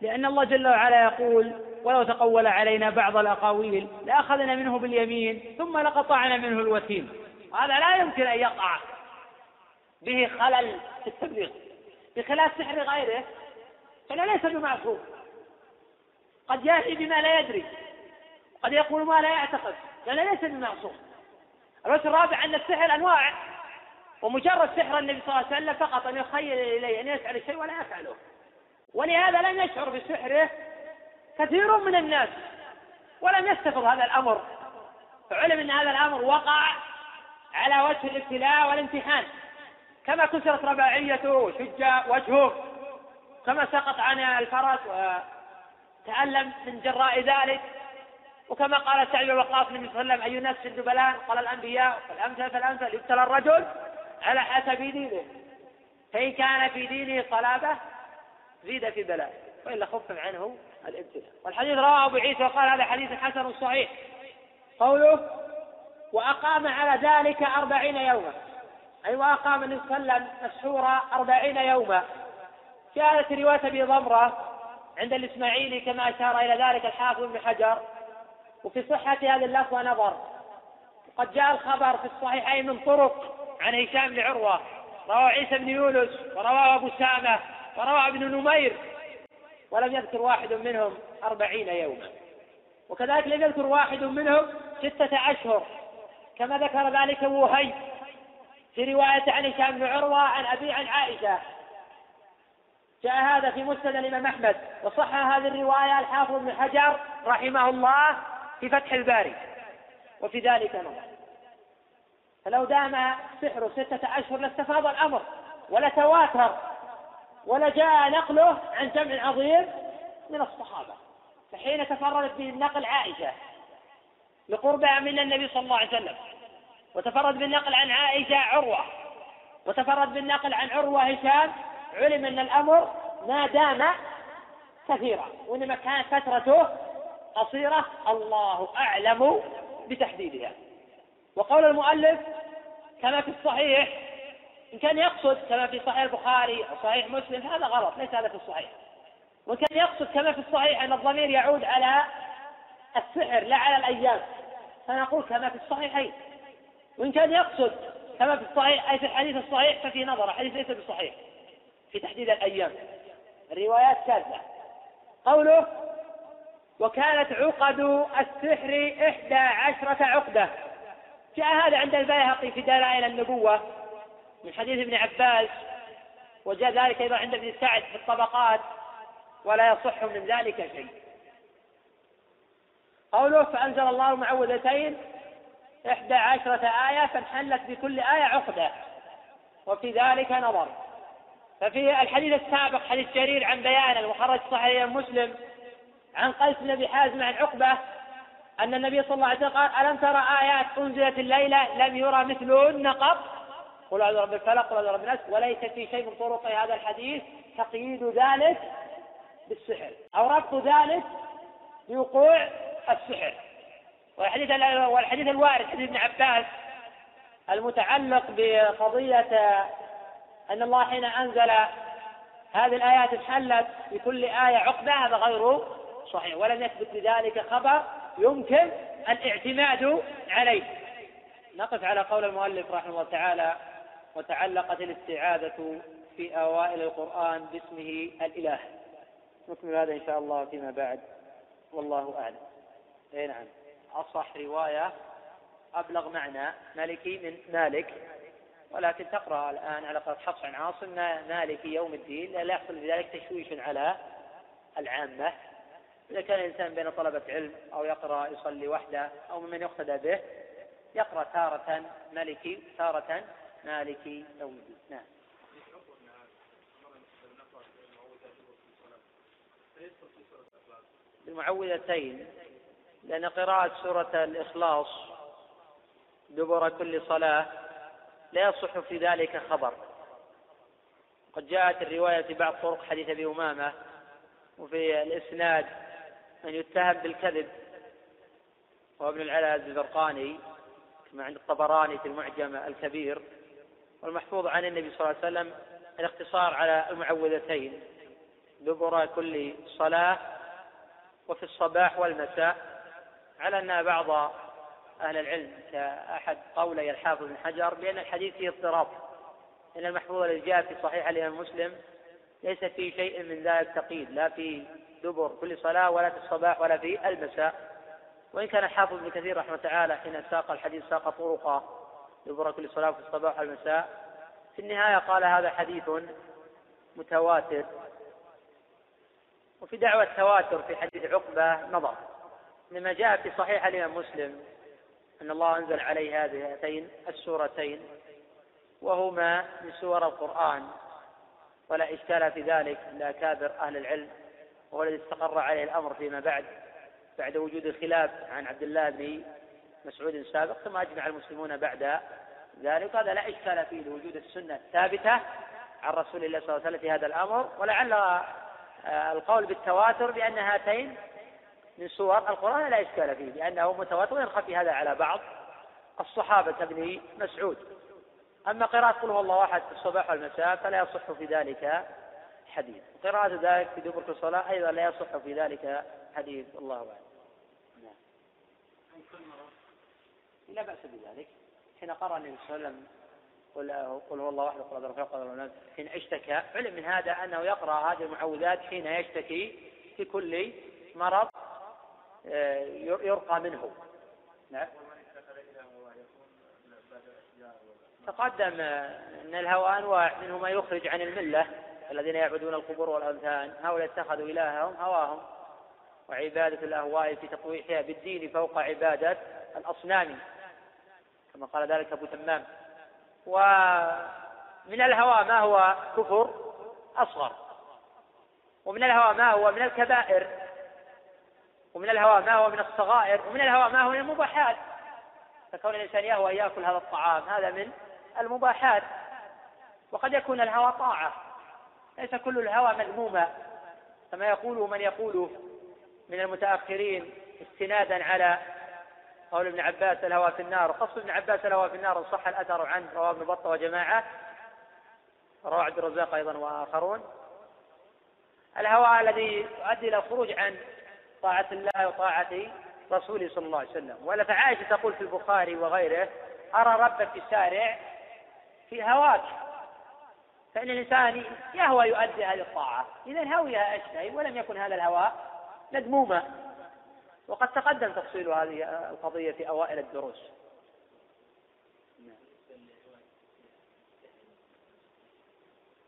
لأن الله جل وعلا يقول ولو تقول علينا بعض الأقاويل لأخذنا منه باليمين ثم لقطعنا منه الوتين هذا لا يمكن أن يقع به خلل في التبليغ. بخلاف سحر غيره فلا ليس بمعصوم. قد يأتي بما لا يدري. قد يقول ما لا يعتقد. لأنه ليس بمعصوم. الوجه الرابع أن السحر أنواع. ومجرد سحر النبي صلى الله عليه وسلم فقط أن يخيل إليه أن يفعل الشيء ولا يفعله. ولهذا لم يشعر بسحره كثير من الناس ولم يستفض هذا الأمر. فعلم أن هذا الأمر وقع على وجه الابتلاء والامتحان. كما كسرت رباعيته وشج وجهه كما سقط عن الفرس وتألم من جراء ذلك. وكما قال سعيد وقاص النبي صلى الله عليه وسلم أي الناس شد بلاء قال الأنبياء فالأمثل فالأمثل يبتلى الرجل على حسب دينه؟ فإن كان في دينه صلابة زيد في بلاء وإلا خفف عنه الابتلاء. والحديث رواه أبو عيسى وقال هذا حديث حسن صحيح. قوله وأقام على ذلك أربعين يوما. أي وأقام النبي صلى الله عليه وسلم مسحورا أربعين يوما. جاءت رواية أبي ضمرة عند الإسماعيلي كما أشار إلى ذلك الحافظ بن حجر. وفي صحة هذا اللفظ نظر. وقد جاء الخبر في الصحيحين من طرق عن هشام بن عروة رواه عيسى بن يونس ورواه أبو سامة ورواه ابن نمير ولم يذكر واحد منهم أربعين يوما. وكذلك لم يذكر واحد منهم ستة أشهر كما ذكر ذلك وهي في رواية عن هشام بن عروة عن أبي عن عائشة. جاء هذا في مسند الإمام أحمد وصح هذه الرواية الحافظ بن حجر رحمه الله في فتح الباري. وفي ذلك نظر. فلو دام سحر ستة أشهر لاستفاض الأمر ولتواتر ولجاء نقله عن جمع عظيم من الصحابة. فحين تفردت به النقل عائشة لقربها من النبي صلى الله عليه وسلم وتفرد بالنقل عن عائشة عروة وتفرد بالنقل عن عروة هشام علم أن الأمر ما دام كثيرا وإنما كانت فترته قصيرة الله أعلم بتحديدها. وقول المؤلف كما في الصحيح إن كان يقصد كما في صحيح البخاري أو صحيح مسلم هذا غلط ليس هذا في الصحيح. وإن كان يقصد كما في الصحيح أن الضمير يعود على السحر لا على الأيام فنقول كما في الصحيحين. وإن كان يقصد كما في الصحيح أي في الحديث الصحيح ففي نظر الحديث ليس بصحيح في تحديد الأيام. الروايات شاذة قوله وكانت عقد السحر إحدى عشرة عقدة. جاء هذا عند البيهقي في دلائل النبوة من حديث ابن عباس وجاء ذلك أيضا عند ابن سعد في الطبقات ولا يصح من ذلك شيء. قوله فأنزل الله المعوذتين إحدى عشرة آية فانحلت بكل آية عقدة وفي ذلك نظر. ففي الحديث السابق حديث جرير عن بيان المخرج صحيح مسلم عن قيس بن أبي حازم عن عقبة أن النبي صلى الله عليه وسلم قال ألم ترى آيات أنزلت الليلة لم يرى مثلهن قط؟ قل أعوذ برب الفلق قل أعوذ برب الناس وليس في شيء من طرق هذا الحديث تقييد ذلك بالسحر أو ربط ذلك بوقوع السحر. والحديث والحديث الوارد حديث ابن عباس المتعلق بقضية أن الله حين أنزل هذه الآيات انحلت بكل آية عقبة هذا غير صحيح ولم يثبت بذلك خبر يمكن الاعتماد عليه. نقف على قول المؤلف رحمه الله تعالى وتعلقت الاستعاذة في أوائل القرآن باسمه الإله. نكمل هذا إن شاء الله فيما بعد. والله أعلم. أي نعم. أصح رواية أبلغ معنى مالكي من مالك ولكن تقرأ الآن على قراءة حفص عن عاصم مالكي يوم الدين لا يحصل بذلك تشويش على العامة. إذا كان الإنسان بين طلبة علم أو يقرأ يصلي وحده أو ممن يقتدى به يقرأ تارة مالكي تارة مالكي يوم الدين. نعم. المعوذتين لأن قراءة سورة الإخلاص دبر كل صلاة لا يصح في ذلك خبر. قد جاءت الرواية في بعض طرق حديث أبي أمامة وفي الإسناد من يتهم بالكذب. هو ابن العلاء الزرقاني كما عند الطبراني في المعجم الكبير والمحفوظ عن النبي صلى الله عليه وسلم الاقتصار على المعوذتين دبر كل صلاة وفي الصباح والمساء. على أن بعض أهل العلم كأحد قولي الحافظ بن حجر بأن الحديث فيه اضطراب إن المحفوظ الذي جاء في صحيح الإمام مسلم ليس فيه شيء من ذلك تقييد لا في دبر كل صلاة ولا في الصباح ولا في المساء. وإن كان الحافظ ابن كثير رحمه تعالى حين ساق الحديث ساق طرقا دبر كل صلاة في الصباح والمساء في النهاية قال هذا حديث متواتر. وفي دعوة التواتر في حديث عقبة نظر. مما جاء في صحيح الإمام مسلم أن الله أنزل عليه هاتين السورتين وهما من سور القرآن. ولا إشكال في ذلك لأكابر أهل العلم. وهو الذي استقر عليه الأمر فيما بعد بعد وجود الخلاف عن عبد الله بن مسعود سابق ثم أجمع المسلمون بعد ذلك. هذا لا إشكال فيه لوجود السنة الثابتة عن رسول الله صلى الله عليه وسلم في هذا الأمر. ولعل القول بالتواتر بأن هاتين من سور القرآن لا إشكال فيه لأنه متواتر وينخفي هذا على بعض الصحابة ابن مسعود. أما قراءة قل هو الله أحد في الصباح والمساء فلا يصح في ذلك حديث. قراءة ذلك في دبر الصلاة أيضا لا يصح في ذلك حديث. الله أعلم. نعم. لا بأس بذلك. حين قرأ النبي صلى الله عليه وسلم قل قل هو الله قل رفع حين اشتكى علم من هذا أنه يقرأ هذه المعوذات حين يشتكي في كل مرض آه، يرقى منه. نعم. تقدم أن الهوى انواع منه ما يخرج عن الملة. الذين يعبدون القبور والأوثان. هؤلاء اتخذوا إلههم هواهم وعبادة الأهواء في تطويعها بالدين فوق عبادة الأصنام كما قال ذلك أبو تمام. ومن الهوى ما هو كفر؟ أصغر. ومن الهوى ما هو من الكبائر؟ ومن الهوى ما هو من الصغائر؟ ومن الهوى ما هو من المباحات؟ فكون الإنسان يهوى يأكل هذا الطعام هذا من المباحات. وقد يكون الهوى طاعة. ليس كل الهوى مذموما كما يقول من يقول من المتأخرين استنادا على قول ابن عباس الهوى في النار. قصد ابن عباس الهوى في النار صح الأثر عنه رواه ابن بطة وجماعة. رواه عبد الرزاق أيضا وآخرون. الهوى الذي يؤدي إلى الخروج عن طاعة الله وطاعة رسوله صلى الله عليه وسلم. ولا فعائشة تقول في البخاري وغيره أرى ربك يسارع في هواك. فإن الإنسان يهوى يؤدي هذه الطاعة. إذا هويها أشتهي ولم يكن هذا الهوى مذموما. وقد تقدم تفصيل هذه القضية في أوائل الدروس.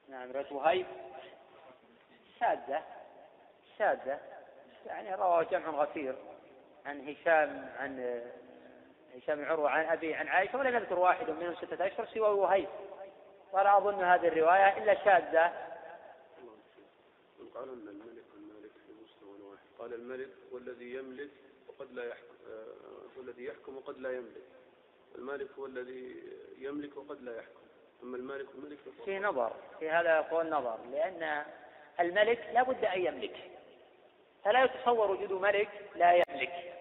نعم رواية وهيب. شاذة. شاذة. يعني رواه جمع غفير عن هشام عن هشام عروة عن أبي عن عائشة ولم يذكر واحد منهم ستة أشهر سوى وهيب. ولا أظن هذه الرواية إلا شاذة. قال أن الملك والمالك في مستوى واحد. قال الملك هو الذي يملك وقد لا يحكم هو الذي يحكم وقد لا يملك. المالك هو الذي يملك وقد لا يحكم. أما المالك والملك في نظر. في هذا يقول نظر. لأن الملك لا بد أن يملك. فلا يتصور وجود ملك لا يملك.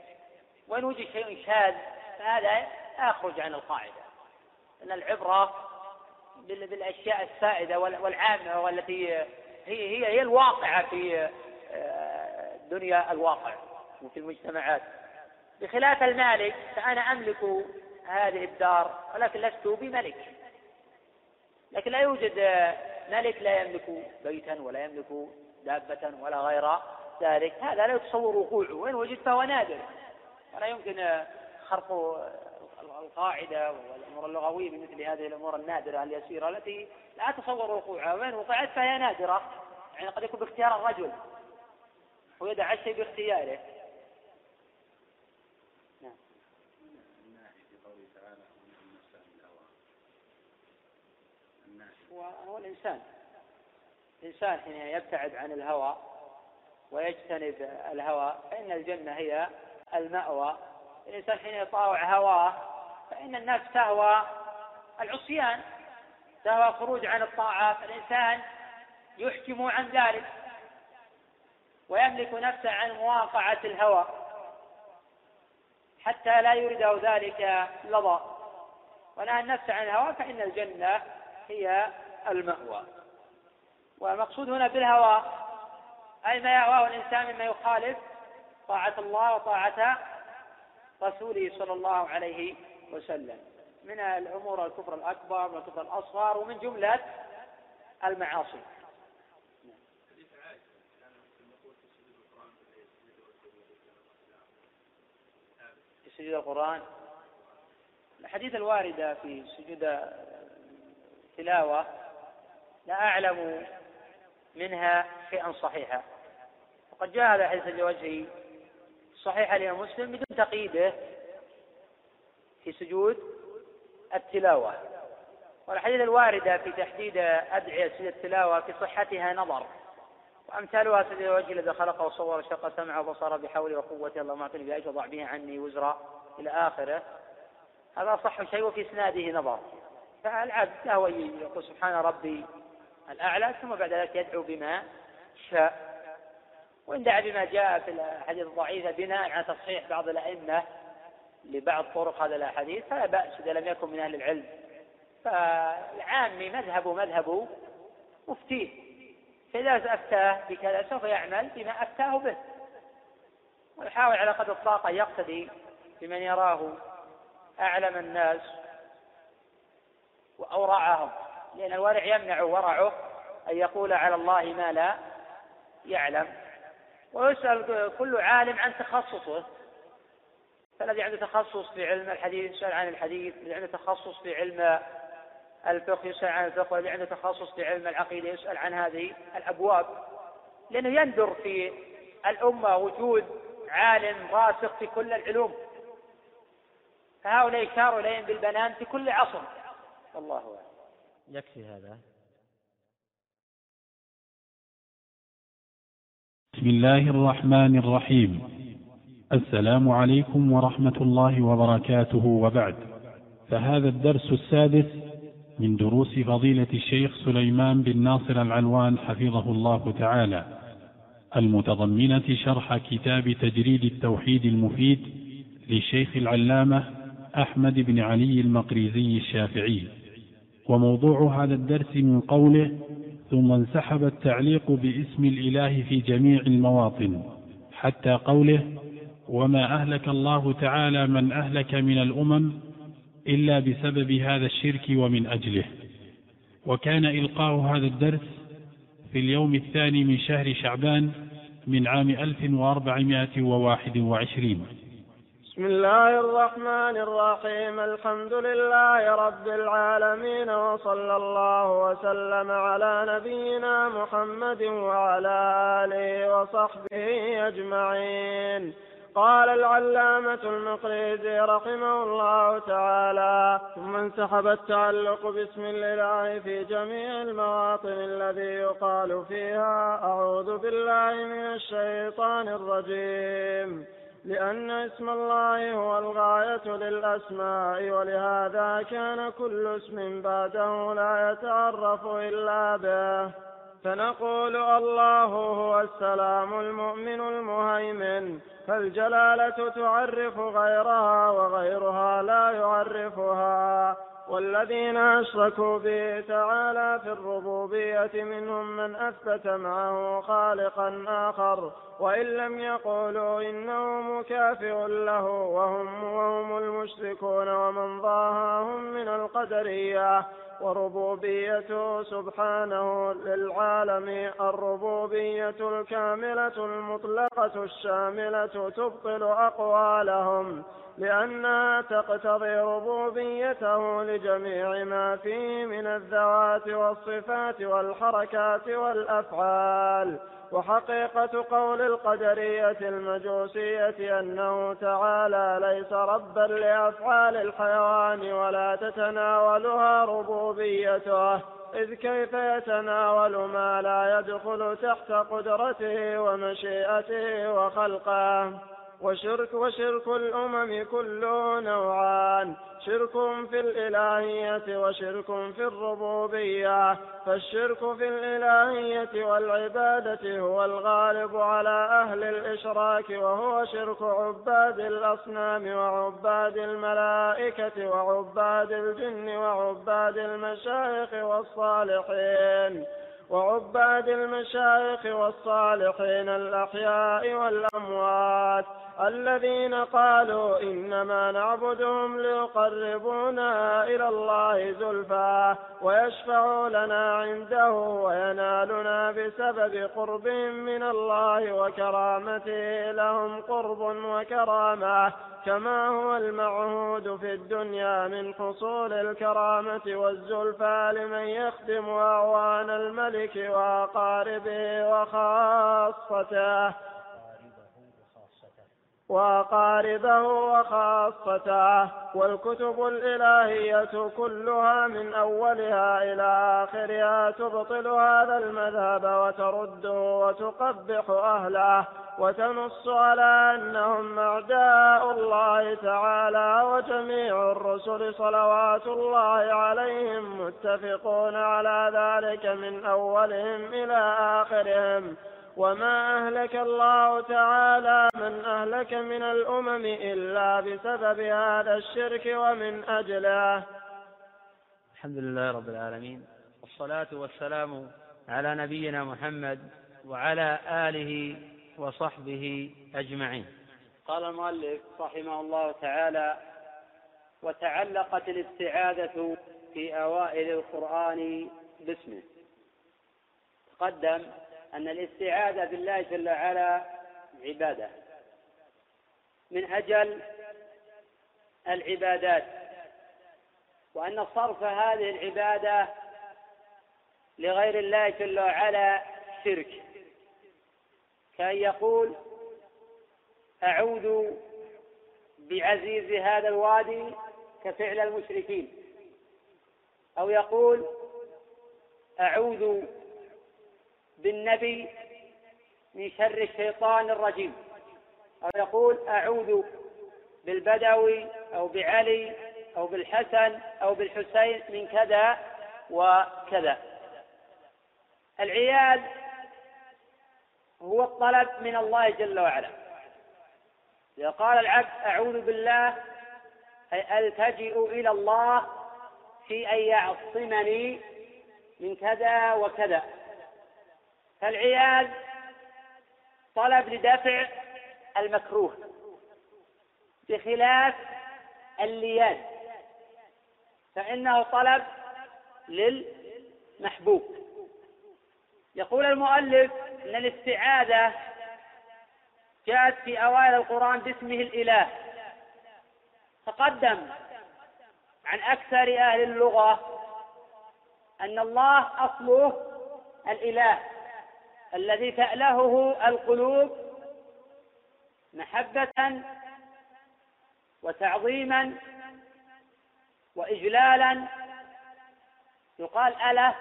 وإن وجد شيء شاذ فهذا يخرج عن القاعدة. أن العبرة بالأشياء السائدة والعامة والتي هي هي هي الواقعة في آه، دنيا الواقع وفي المجتمعات. بخلاف المالك فأنا أملك هذه الدار ولكن لست بملك. لكن لا يوجد ملك لا يملك بيتا ولا يملك دابة ولا غير ذلك. هذا لا يتصور وقوعه. وإن وجد فهو نادر. ولا يمكن خرق القاعدة والأمور اللغوية بمثل هذه الأمور النادرة اليسيرة التي لا تصور وقوعها وإن وقعت فهي نادرة. يعني قد يكون باختيار الرجل ويدع الشيء باختياره. هو الإنسان. الإنسان حين يبتعد عن الهوى ويجتنب الهوى فإن الجنة هي المأوى. الإنسان حين يطاوع هواه فإن النفس تهوى العصيان تهوى خروج عن الطاعات. الإنسان يحكم عن ذلك ويملك نفسه عن مواقعة الهوى حتى لا يرده ذلك لظى. ونهى النفس عن الهوى فإن الجنة هي المأوى. والمقصود هنا بالهوى أي ما يهواه الإنسان مما يخالف طاعة الله وطاعة رسوله صلى الله عليه وسلم. من الأمور الكفر الأكبر والكفر الأصغر ومن جملة المعاصي. سجود القرآن. الحديث الواردة في سجود التلاوة لا أعلم منها شيئا صحيحا. وقد جاء هذا حديث لوجه صحيح الإمام مسلم بدون تقييده في سجود التلاوة. والحديث الواردة في تحديد أدعية سجود التلاوة في صحتها نظر. وأمثالها سجد الوجه الذي خلقه وصور شق سمعه وبصره بحوله وقوته اللهم اعطني بأجر وضع به عني وزرا إلى آخره. هذا صح شيء وفي إسناده نظر. فالعبد له يقول سبحان ربي الأعلى ثم بعد ذلك يدعو بما شاء. وإن دعا بما جاء في الأحاديث الضعيفة بناء على تصحيح بعض الأئمة لبعض طرق هذا الأحاديث فلا بأس إذا لم يكن من أهل العلم. فالعامي مذهبه مذهب مفتيه فإذا أفتاه بكذا سوف يعمل بما أفتاه به. ويحاول على قدر الطاقة يقتدي بمن يراه أعلم الناس وأورعهم. لأن الورع يمنع ورعه أن يقول على الله ما لا يعلم. ويسأل كل عالم عن تخصصه. فالذي عنده تخصص في علم الحديث يسأل عن الحديث الذي عنده تخصص في علم الفقه يسأل عن الفقه والذي عنده تخصص في علم العقيدة يسأل عن هذه الأبواب. لأنه يندر في الأمة وجود عالم راسخ في كل العلوم. فهؤلاء يشار إليهم بالبنان في كل عصر. والله أعلم. يكفي هذا. بسم الله الرحمن الرحيم. السلام عليكم ورحمة الله وبركاته وبعد. فهذا الدرس السادس من دروس فضيلة الشيخ سليمان بن ناصر العلوان حفظه الله تعالى. المتضمنة شرح كتاب تجريد التوحيد المفيد للشيخ العلامة أحمد بن علي المقريزي الشافعي. وموضوع هذا الدرس من قوله ثم انسحب التعليق باسم الإله في جميع المواطن حتى قوله وما أهلك الله تعالى من أهلك من الأمم إلا بسبب هذا الشرك ومن أجله. وكان إلقاء هذا الدرس في اليوم الثاني من شهر شعبان من عام 1421 بسم الله الرحمن الرحيم. الحمد لله رب العالمين وصلى الله وسلم على نبينا محمد وعلى آله وصحبه أجمعين. قال العلامة المقريزي رحمه الله تعالى ثم انسحب التعلق باسم الإله في جميع المواطن الذي يقال فيها أعوذ بالله من الشيطان الرجيم. لأن اسم الله هو الغاية للأسماء ولهذا كان كل اسم بعده لا يتعرف إلا به. فنقول الله هو السلام المؤمن المهيمن فالجلالة تعرف غيرها وغيرها لا يعرفها. والذين أشركوا به تعالى في الربوبية منهم من أثبت معه خالقا آخر وإن لم يقولوا إنه مكافئ له وهم وهم المشركون ومن ضاهاهم من القدرية. وربوبيته سبحانه للعالم الربوبية الكاملة المطلقة الشاملة تبطل أقوالهم لأنها تقتضي ربوبيته لجميع ما فيه من الذوات والصفات والحركات والأفعال. وحقيقة قول القدرية المجوسية أنه تعالى ليس ربا لأفعال الحيوان ولا تتناولها ربوبيته إذ كيف يتناول ما لا يدخل تحت قدرته ومشيئته وخلقه؟ وشرك وشرك الأمم كله نوعان. شرك في الإلهية وشرك في الربوبية فالشرك في الإلهية والعبادة هو الغالب على أهل الإشراك وهو شرك عباد الأصنام وعباد الملائكة وعباد الجن وعباد المشايخ والصالحين وعباد المشايخ والصالحين الأحياء والأموات. الذين قالوا إنما نعبدهم ليقربونا إلى الله زلفى ويشفعوا لنا عنده وينالنا بسبب قربهم من الله وكرامته. لهم قرب وكرامة كما هو المعهود في الدنيا من حصول الكرامة والزلفى لمن يخدم أعوان الملك وأقاربه وخاصته. وأقاربه وخاصته والكتب الإلهية كلها من أولها إلى آخرها تبطل هذا المذهب وترده وتقبح أهله وتنص على أنهم أعداء الله تعالى وجميع الرسل صلوات الله عليهم متفقون على ذلك من أولهم إلى آخرهم. وما أهلك الله تعالى من أهلك من الأمم إلا بسبب هذا الشرك ومن أجله. الحمد لله رب العالمين. والصلاة والسلام على نبينا محمد وعلى آله وصحبه أجمعين. قال المؤلف رحمه الله تعالى وتعلقت الاستعاذة في أوائل القرآن باسمه. تقدم أن الاستعاذة بالله جل وعلا عبادة. من أجل العبادات. وأن صرف هذه العبادة لغير الله جل وعلا شرك. كأن يقول أعوذ بعزيز هذا الوادي كفعل المشركين. أو يقول أعوذ بالنبي من شر الشيطان الرجيم. أو يقول أعوذ بالبدوي أو بعلي أو بالحسن أو بالحسين من كذا وكذا. العياذ هو الطلب من الله جل وعلا. إذا قال العبد أعوذ بالله أي ألتجئ إلى الله في أن يعصمني من كذا وكذا. فالعياذ طلب لدفع المكروه بخلاف اللياذ فإنه طلب للمحبوب. يقول المؤلف أن الاستعاذة جاءت في أوائل القرآن باسمه الإله تقدم عن أكثر أهل اللغة أن الله أصله الإله. الذي تألهه القلوب محبة وتعظيما وإجلالا. يقال أله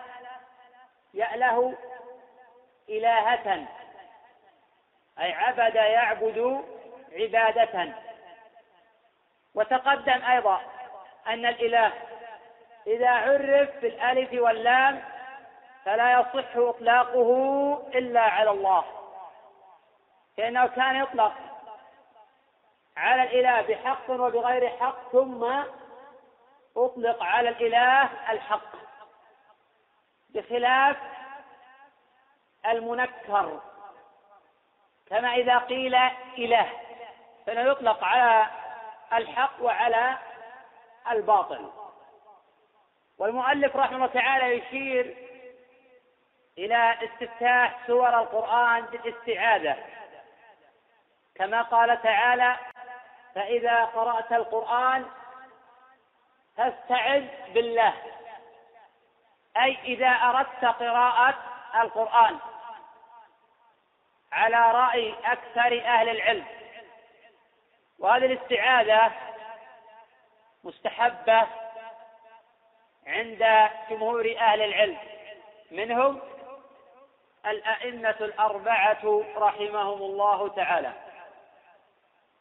يأله إلهة أي عبد يعبد عبادة. وتقدم أيضا أن الإله إذا عرف بالألف واللام فلا يصح إطلاقه إلا على الله. لأنه كان يطلق على الإله بحق وبغير حق ثم أطلق على الإله الحق بخلاف المنكر. كما إذا قيل إله فإنه يطلق على الحق وعلى الباطل. والمؤلف رحمه الله تعالى يشير إلى استفتاح سور القرآن بالاستعاذة. كما قال تعالى فإذا قرأت القرآن فاستعذ بالله. أي إذا أردت قراءة القرآن على رأي أكثر أهل العلم. وهذه الاستعاذة مستحبة عند جمهور أهل العلم. منهم الأئمة الأربعة رحمهم الله تعالى.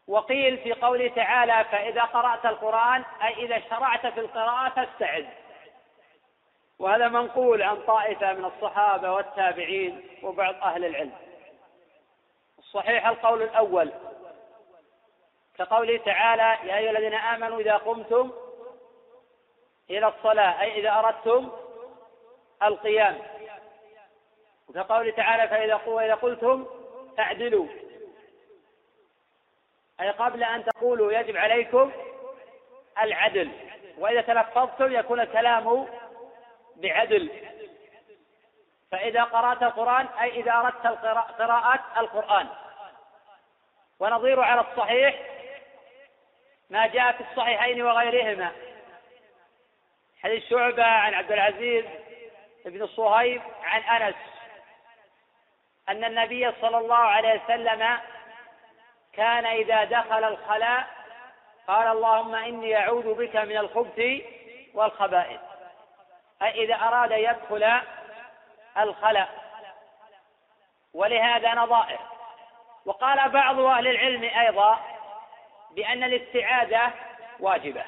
وقيل في قوله تعالى فإذا قرأت القرآن أي إذا شرعت في القراءة فاستعذ. وهذا منقول عن طائفة من الصحابة والتابعين وبعض أهل العلم. الصحيح القول الأول كقوله تعالى يا أيها الذين آمنوا إذا قمتم إلى الصلاة أي إذا أردتم القيام. وكقوله تعالى فإذا إذا قلتم فاعدلوا أي قبل أن تقولوا يجب عليكم العدل. وإذا تلفظتم يكون الكلام بعدل. فإذا قرأت القرآن أي إذا أردت قراءة القرآن. ونظير على الصحيح ما جاء في الصحيحين وغيرهما. حديث شعبة عن عبد العزيز بن الصهيب عن أنس. أن النبي صلى الله عليه وسلم كان إذا دخل الخلاء قال اللهم إني أعوذ بك من الخبث والخبائث. أي إذا أراد يدخل الخلاء. ولهذا نظائر وقال بعض أهل العلم أيضا بأن الاستعاذة واجبة.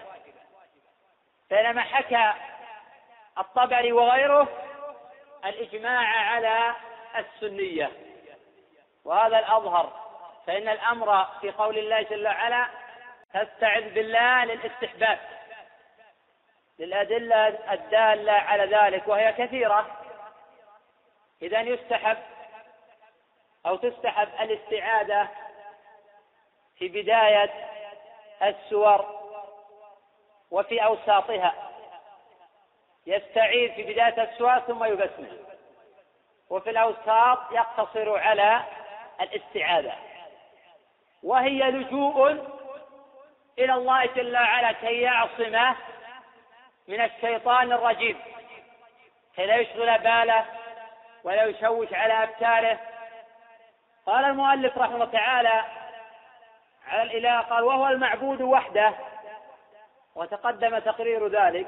بينما حكى الطبري وغيره الإجماع على السنية. وهذا الأظهر فإن الأمر في قول الله جل وعلا تستعذ بالله للاستحباب. للأدلة الدالة على ذلك وهي كثيرة. إذا يستحب أو تستحب الاستعاذة في بداية السور وفي أوساطها. يستعيذ في بداية السور ثم يبسمل. وفي الأوساط يقتصر على الاستعاذة. وهي لجوء إلى الله جل وعلا كي يعصمه من الشيطان الرجيم. كي لا يشغل باله ولا يشوش على أفكاره. قال المؤلف رحمه الله تعالى على الإله قال وهو المعبود وحده. وتقدم تقرير ذلك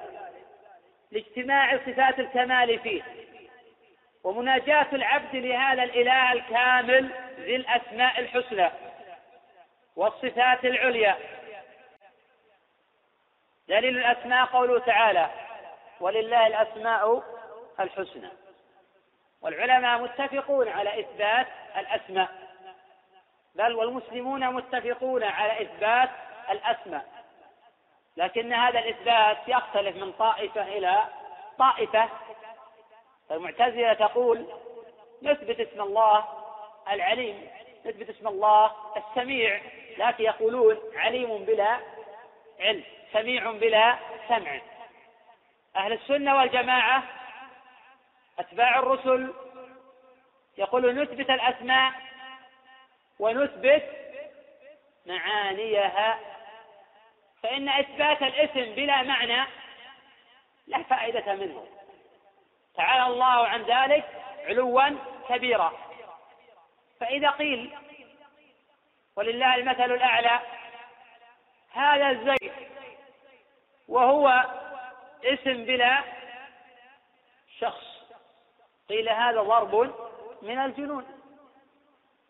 لاجتماع صفات الكمال فيه. ومناجاة العبد لهذا الإله الكامل ذي الأسماء الحسنى والصفات العليا. دليل الأسماء قوله تعالى ولله الأسماء الحسنى والعلماء متفقون على إثبات الأسماء بل والمسلمون متفقون على إثبات الأسماء. لكن هذا الإثبات يختلف من طائفة إلى طائفة المعتزلة تقول نثبت اسم الله العليم نثبت اسم الله السميع لكن يقولون عليم بلا علم سميع بلا سمع. أهل السنة والجماعة أتباع الرسل يقولون نثبت الأسماء ونثبت معانيها. فإن إثبات الاسم بلا معنى لا فائدة منه. تعالى الله عن ذلك علوا كبيرا. فإذا قيل ولله المثل الأعلى هذا زيد وهو اسم بلا شخص. قيل هذا ضرب من الجنون.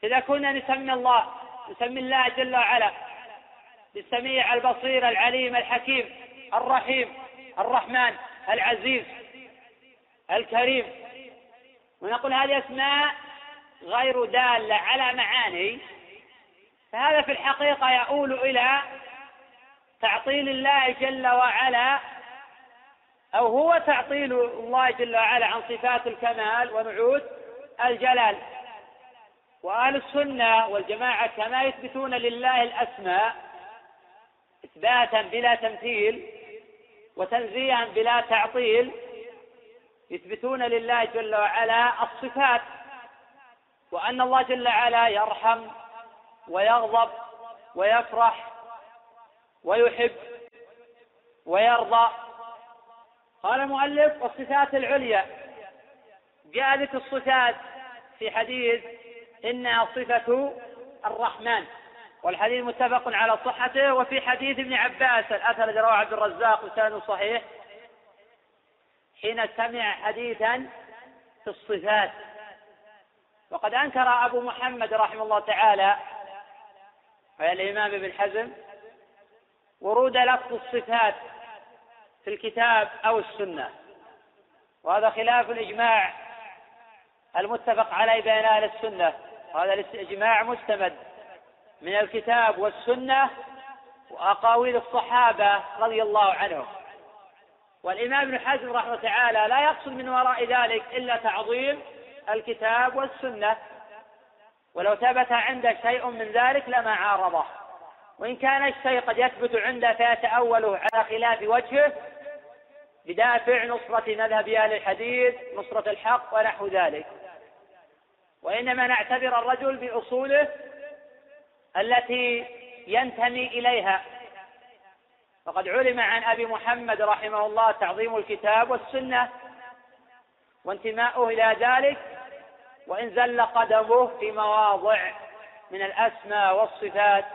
إذا كنا نسمي الله نسمي الله جل وعلا بالسميع البصير العليم الحكيم الرحيم الرحمن العزيز. الكريم. ونقول هذه أسماء غير دالة على معاني. فهذا في الحقيقة يؤول إلى تعطيل الله جل وعلا أو هو تعطيل الله جل وعلا عن صفات الكمال ونعوت الجلال. وأهل السنة والجماعة كما يثبتون لله الأسماء إثباتا بلا تمثيل وتنزيها بلا تعطيل يثبتون لله جل وعلا الصفات وأن الله جل وعلا يرحم ويغضب ويفرح ويحب ويرضى. قال المؤلف والصفات العليا. جاء ذكر الصفات في حديث إنها صفة الرحمن والحديث متفق على صحته وفي حديث ابن عباس الأثر رواه عبد الرزاق وسانه صحيح. حين سمع حديثا في الصفات. وقد أنكر أبو محمد رحمه الله تعالى وهي الإمام ابن حزم ورود لفظ الصفات في الكتاب أو السنة. وهذا خلاف الإجماع المتفق عليه بين أهل السنة. وهذا الإجماع مستمد من الكتاب والسنة وأقاويل الصحابة رضي الله عنهم. والإمام ابن حزم رحمه الله تعالى لا يقصد من وراء ذلك إلا تعظيم الكتاب والسنة. ولو ثبت عنده شيء من ذلك لما عارضه. وإن كان الشيء قد يثبت عنده فيتأوله على خلاف وجهه بدافع نصرة مذهب أهل الحديث نصرة الحق ونحو ذلك. وإنما نعتبر الرجل بأصوله التي ينتمي إليها. فقد علم عن أبي محمد رحمه الله تعظيم الكتاب والسنة وانتماؤه إلى ذلك وإن زل قدمه في مواضع من الأسماء والصفات.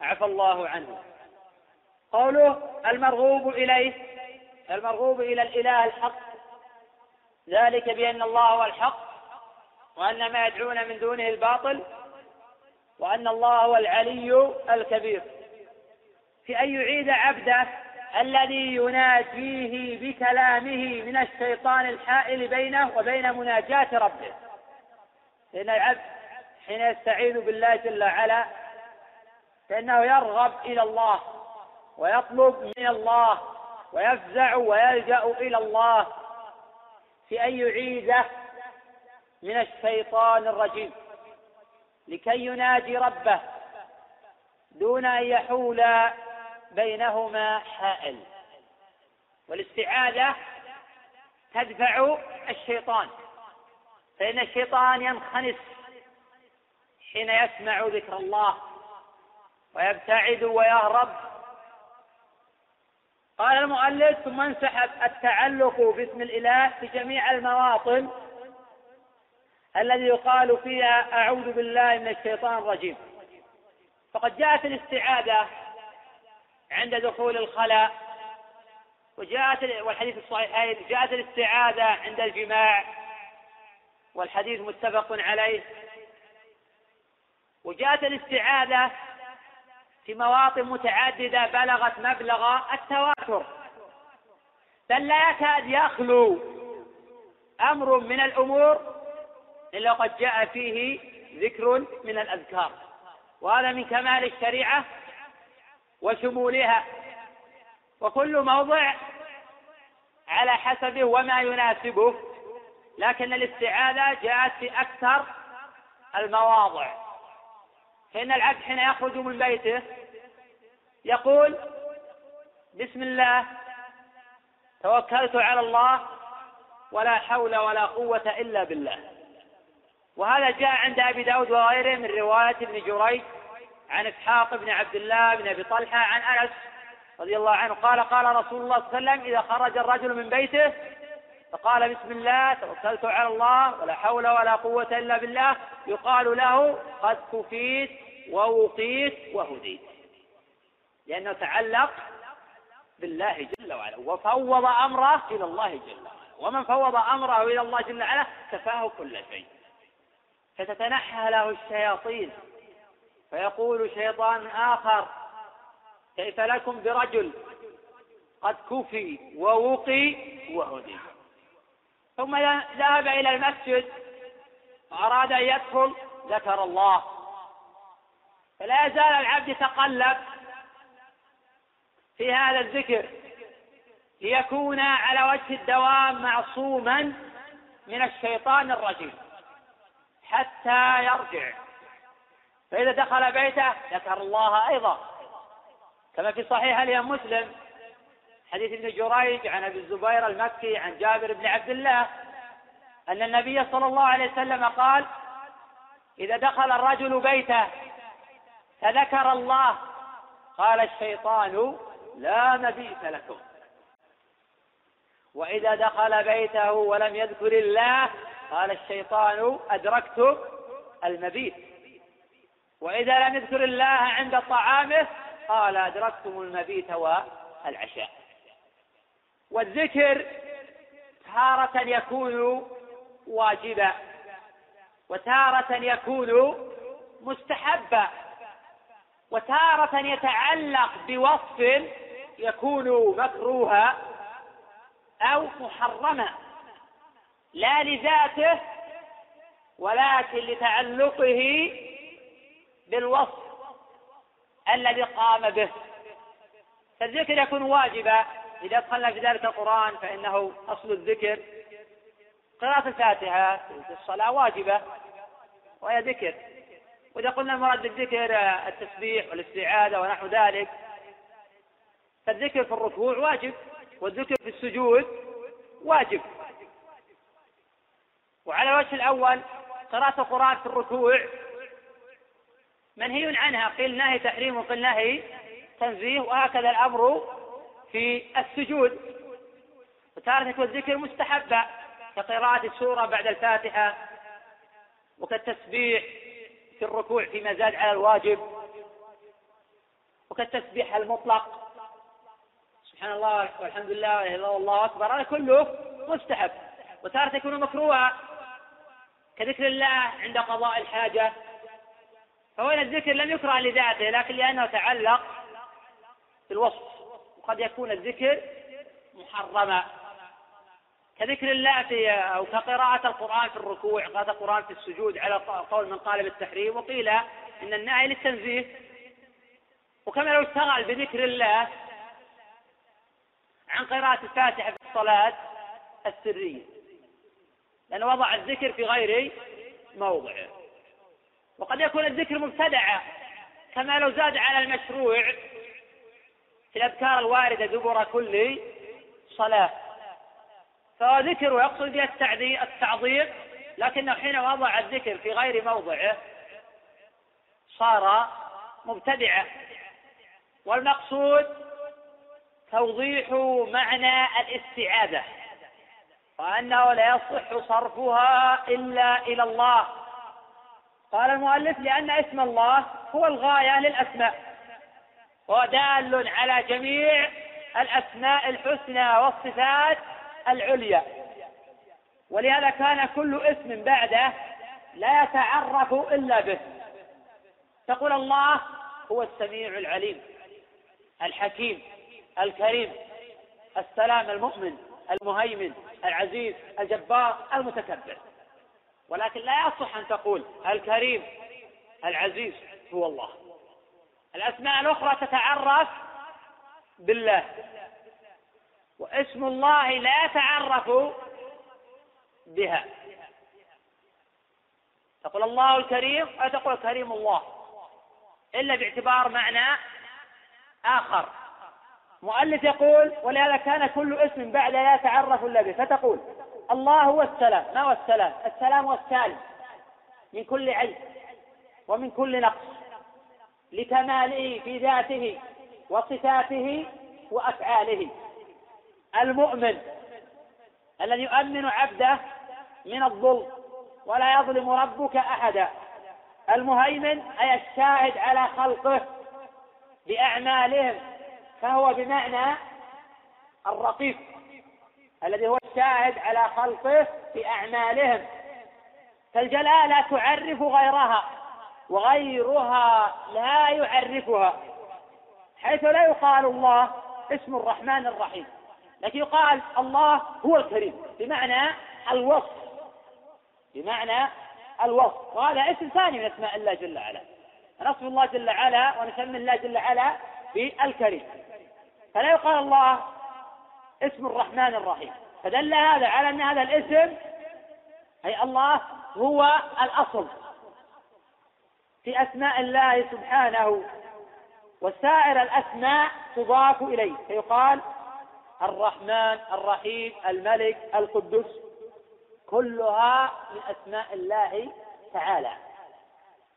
عفى الله عنه. قوله المرغوب إليه المرغوب إلى الإله الحق. ذلك بأن الله هو الحق وأن ما يدعون من دونه الباطل وأن الله هو العلي الكبير. في أن يعيد عبده الذي يناجيه بكلامه من الشيطان الحائل بينه وبين مناجاة ربه. لأن العبد حين يستعين بالله جل وعلا فإنه يرغب إلى الله ويطلب من الله ويفزع ويلجأ إلى الله في أن يعيده من الشيطان الرجيم. لكي يناجي ربه دون أن يحول بينهما حائل. والاستعاذة تدفع الشيطان. فإن الشيطان ينخنس حين يسمع ذكر الله ويبتعد ويهرب. قال المؤلف ثم انسحب التعلق باسم الإله في جميع المواطن الذي يقال فيها أعوذ بالله من الشيطان الرجيم. فقد جاءت الاستعاذة عند دخول الخلاء. وجاءت والحديث الصحيحين جاءت الاستعاذة عند الجماع. والحديث متفق عليه. وجاءت الاستعاذة في مواطن متعددة بلغت مبلغ التواتر. بل لا يكاد يخلو أمر من الأمور إلا قد جاء فيه ذكر من الأذكار. وهذا من كمال الشريعة وشمولها. وكل موضع على حسبه وما يناسبه. لكن الاستعاذة جاءت في أكثر المواضع. فإن العبد حين يخرج من بيته يقول بسم الله توكلت على الله ولا حول ولا قوة إلا بالله. وهذا جاء عند أبي داود وغيره من رواية ابن جريج. عن إسحاق بن عبد الله بن أبي طلحة عن أنس رضي الله عنه قال قال رسول الله صلى الله عليه وسلم إذا خرج الرجل من بيته فقال بسم الله توكلت على الله ولا حول ولا قوة إلا بالله يقال له قد كفيت ووقيت وهديت لأنه تعلق بالله جل وعلا وفوض أمره إلى الله جل وعلا ومن فوض أمره إلى الله جل وعلا كفاه كل شيء فتتنحى له الشياطين فيقول شيطان آخر كيف لكم برجل قد كفي ووقي وهدي. ثم ذهب إلى المسجد وأراد أن يدخل ذكر الله. فلا يزال العبد يتقلب في هذا الذكر ليكون على وجه الدوام معصوما من الشيطان الرجيم حتى يرجع. فإذا دخل بيته ذكر الله أيضا. كما في صحيح الإمام مسلم حديث ابن جريج عن أبي الزبير المكي عن جابر بن عبد الله أن النبي صلى الله عليه وسلم قال إذا دخل الرجل بيته فذكر الله. قال الشيطان لا مبيت لكم. وإذا دخل بيته ولم يذكر الله قال الشيطان أدركت المبيت. وإذا لم يذكر الله عند طعامه قال أدركتم المبيت والعشاء. والذكر تارة يكون واجبا وتارة يكون مستحبا وتارة يتعلق بوصف يكون مكروها أو محرما لا لذاته ولكن لتعلقه بالوصف الذي قام به. فالذكر يكون واجبا. إذا أدخلنا في ذلك القرآن فإنه أصل الذكر. قراءة الفاتحة في الصلاة واجبة وهي ذكر. وإذا قلنا المراد بالذكر التسبيح والاستعاذة ونحو ذلك فالذكر في الركوع واجب والذكر في السجود واجب. وعلى الوجه الأول قراءة القرآن في الركوع منهي عنها. قيل نهي تحريم وقيل نهي تنزيه وهكذا الأمر في السجود. وتارة الذكر مستحبة كقراءة السورة بعد الفاتحة وكالتسبيح في الركوع فيما زاد على الواجب وكالتسبيح المطلق. سبحان الله والحمد لله ولا إله إلا الله أكبر. هذا كله مستحب. وتارة يكون مكروها كذكر الله عند قضاء الحاجة. فهنا الذكر؟ لم يكره لذاته لكن لأنه تعلق بالوصف وقد يكون الذكر محرما. كذكر الله في أو كقراءة القرآن في الركوع قراءة القرآن في السجود على قول من قال بالتحريم وقيل إن النهي للتنزيه. وكما لو اشتغل بذكر الله عن قراءة الفاتحة في الصلاة السرية لأنه وضع الذكر في غير موضعه. وقد يكون الذكر مبتدعا كما لو زاد على المشروع في الأذكار الواردة دبر كل صلاة. فهو ذكر ويقصد به التعظيم لكنه حين وضع الذكر في غير موضعه صار مبتدعا. والمقصود توضيح معنى الاستعاذة وأنه لا يصح صرفها إلا إلى الله. قال المؤلف لأن اسم الله هو الغاية للأسماء. هو دال على جميع الأسماء الحسنى والصفات العليا. ولهذا كان كل اسم بعده لا يتعرف إلا به. تقول الله هو السميع العليم الحكيم الكريم السلام المؤمن المهيمن العزيز الجبار المتكبر. ولكن لا يصح أن تقول الكريم العزيز هو الله. الأسماء الأخرى تتعرف بالله. واسم الله لا يتعرف بها. تقول الله الكريم أو تقول كريم الله. إلا باعتبار معنى آخر. مؤلف يقول ولهذا كان كل اسم بعد لا يتعرف إلا به. فتقول الله هو السلام. ما هو السلام؟ السلام هو السالم. من كل عيب ومن كل نقص. لكماله في ذاته وصفاته وأفعاله. المؤمن الذي يؤمن عبده من الظلم ولا يظلم ربك أحدا. المهيمن أي الشاهد على خلقه بأعمالهم فهو بمعنى الرقيب الذي هو الشاهد على خلقه بأعمالهم فالجلالة تعرف غيرها وغيرها لا يعرفها حيث لا يقال الله اسم الرحمن الرحيم لكن يقال الله هو الكريم بمعنى الوصف بمعنى الوصف وهذا اسم ثاني من أسماء الله جل وعلا. نصف الله جل وعلا ونسمي الله جل وعلا بالكريم. فلا يقال الله اسم الرحمن الرحيم. فدل هذا على أن هذا الاسم أي الله هو الأصل. في أسماء الله سبحانه وسائر الأسماء تضاف إليه. فيقال الرحمن الرحيم الملك القدوس كلها من أسماء الله تعالى.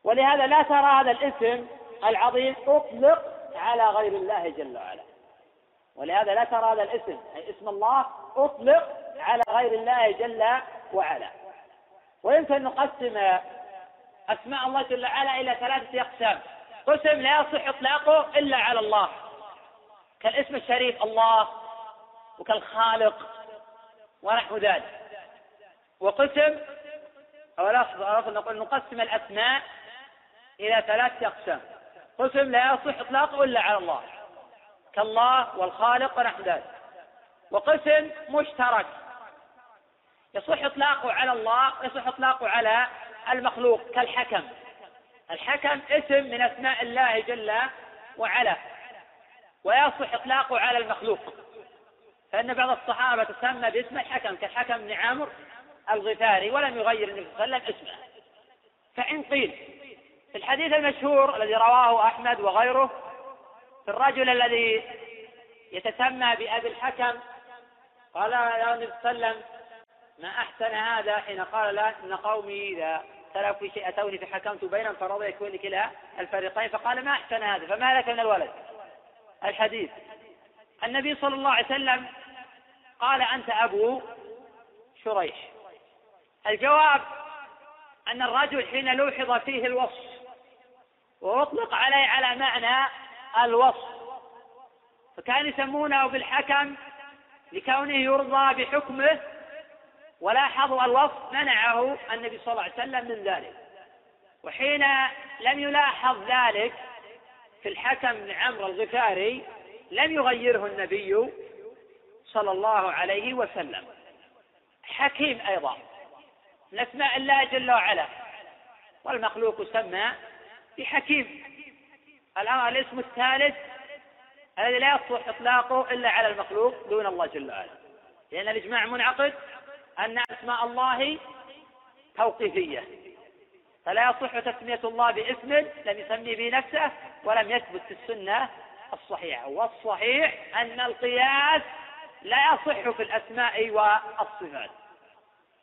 ولهذا لا ترى هذا الاسم العظيم أطلق على غير الله جل وعلا. ولهذا لا ترى هذا الاسم أي اسم الله أطلق على غير الله جل وعلا. ويمكن أن نقسم أسماء الله جل وعلا إلى ثلاثة أقسام. قسم لا يصح إطلاقه إلا على الله. كالاسم الشريف الله وكالخالق ونحو ذلك. وقسم أو لا نقول نقسم الأسماء إلى ثلاثة أقسام. قسم لا يصح إطلاقه إلا على الله. كالله والخالق ونحو ذلك. وقسم مشترك. يصح إطلاقه على الله ويصح إطلاقه على المخلوق كالحكم. الحكم اسم من أسماء الله جل وعلا. ويصح إطلاقه على المخلوق. فإن بعض الصحابة تسمى باسم الحكم كالحكم بن عامر الغفاري ولم يغير النبي صلى الله عليه وسلم اسمه. فإن قيل في الحديث المشهور الذي رواه أحمد وغيره في الرجل الذي يتسمى بأبي الحكم. قال يا النبي صلى الله عليه وسلم ما أحسن هذا حين قال لا إن قومي إذا اختلفوا في شيء أتوني فحكمت بينهم فرضي يكون لكلا الفريقين. فقال ما أحسن هذا؟ فما لك من الولد؟ الحديث. النبي صلى الله عليه وسلم قال أنت أبو شريح. الجواب أن الرجل حين لوحظ فيه الوصف وأطلق عليه على معنى الوصف. فكانوا يسمونه بالحكم لكونه يرضى بحكمه ولاحظوا الوصف منعه النبي صلى الله عليه وسلم من ذلك. وحين لم يلاحظ ذلك في الحكم بن عمرو الغفاري لم يغيره النبي صلى الله عليه وسلم. حكيم أيضا. من اسماء الله جل وعلا والمخلوق يسمى بحكيم. الآن الاسم الثالث الذي لا يصلح إطلاقه إلا على المخلوق دون الله جل وعلا. لأن الإجماع منعقد أن أسماء الله توقيفية. فلا يصح تسمية الله باسم لم يسمي به نفسه ولم يثبت في السنة الصحيحة. والصحيح أن القياس لا يصح في الأسماء والصفات.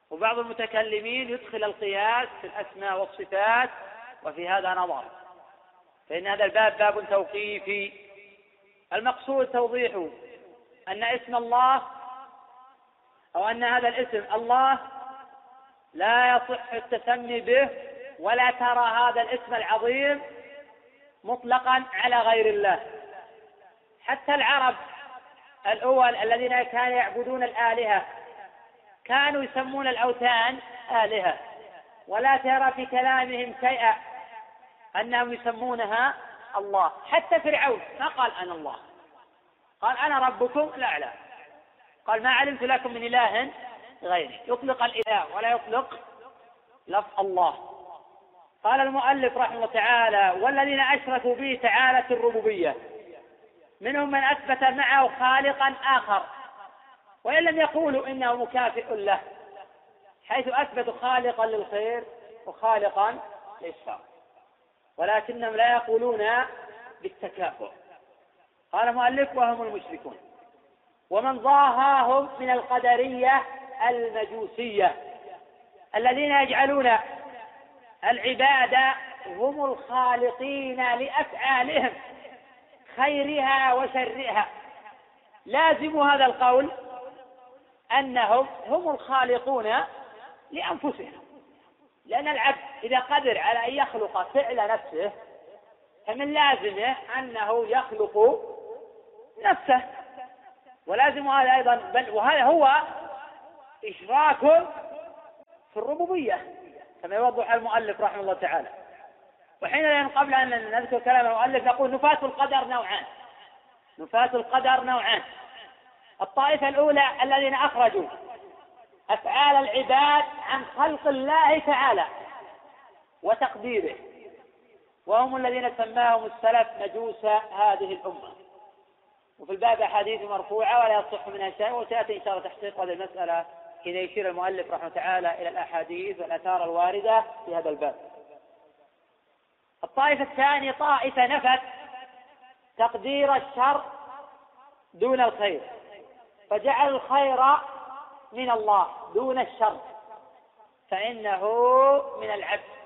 وبعض المتكلمين يدخل القياس في الأسماء والصفات وفي هذا نظر. فإن هذا الباب باب توقيفي. المقصود توضيح أن اسم الله أو أن هذا الاسم الله لا يصح التسمي به ولا ترى هذا الاسم العظيم مطلقا على غير الله. حتى العرب الأول الذين كانوا يعبدون الآلهة كانوا يسمون الأوثان آلهة. ولا ترى في كلامهم شيئا أنهم يسمونها الله. حتى فرعون ما قال أنا الله. قال أنا ربكم؟ الأعلى قال ما علمت لكم من إله غيري. يطلق الإله ولا يطلق لفظ الله. قال المؤلف رحمه الله تعالى والذين أشركوا به تعالى الربوبية. منهم من أثبت معه خالقا آخر. وإن لم يقولوا إنه مكافئ له حيث أثبتوا خالقا للخير وخالقا للشر. ولكنهم لا يقولون بالتكافؤ. قال المؤلف وهم المشركون. ومن ضاهاهم من القدرية المجوسية. الذين يجعلون العبادة هم الخالقين لأفعالهم. خيرها وشرها. لازم هذا القول أنهم هم الخالقون لأنفسهم. لأن العبد إذا قدر على أن يخلق فعل نفسه فمن لازمه أنه يخلق نفسه. ولازم هذا أيضا بل وهذا هو إشراك في الربوبية كما يوضح المؤلف رحمه الله تعالى. وحينئذ قبل أن نذكر كلام المؤلف نقول نفاة القدر نوعان. نفاة القدر نوعان. الطائفة الأولى الذين أخرجوا أفعال العباد عن خلق الله تعالى. وتقديره. وهم الذين سماهم السلف مجوس هذه الأمة. وفي الباب أحاديث مرفوعة ولا يصح منها شيء وسيأتي إن شاء الله تحقيق هذه المسألة حين يشير المؤلف رحمه تعالى إلى الأحاديث والآثار الواردة في هذا الباب. الطائفة الثانية طائفة نفت تقدير الشر دون الخير فجعل الخير من الله دون الشر فإنه من العبد.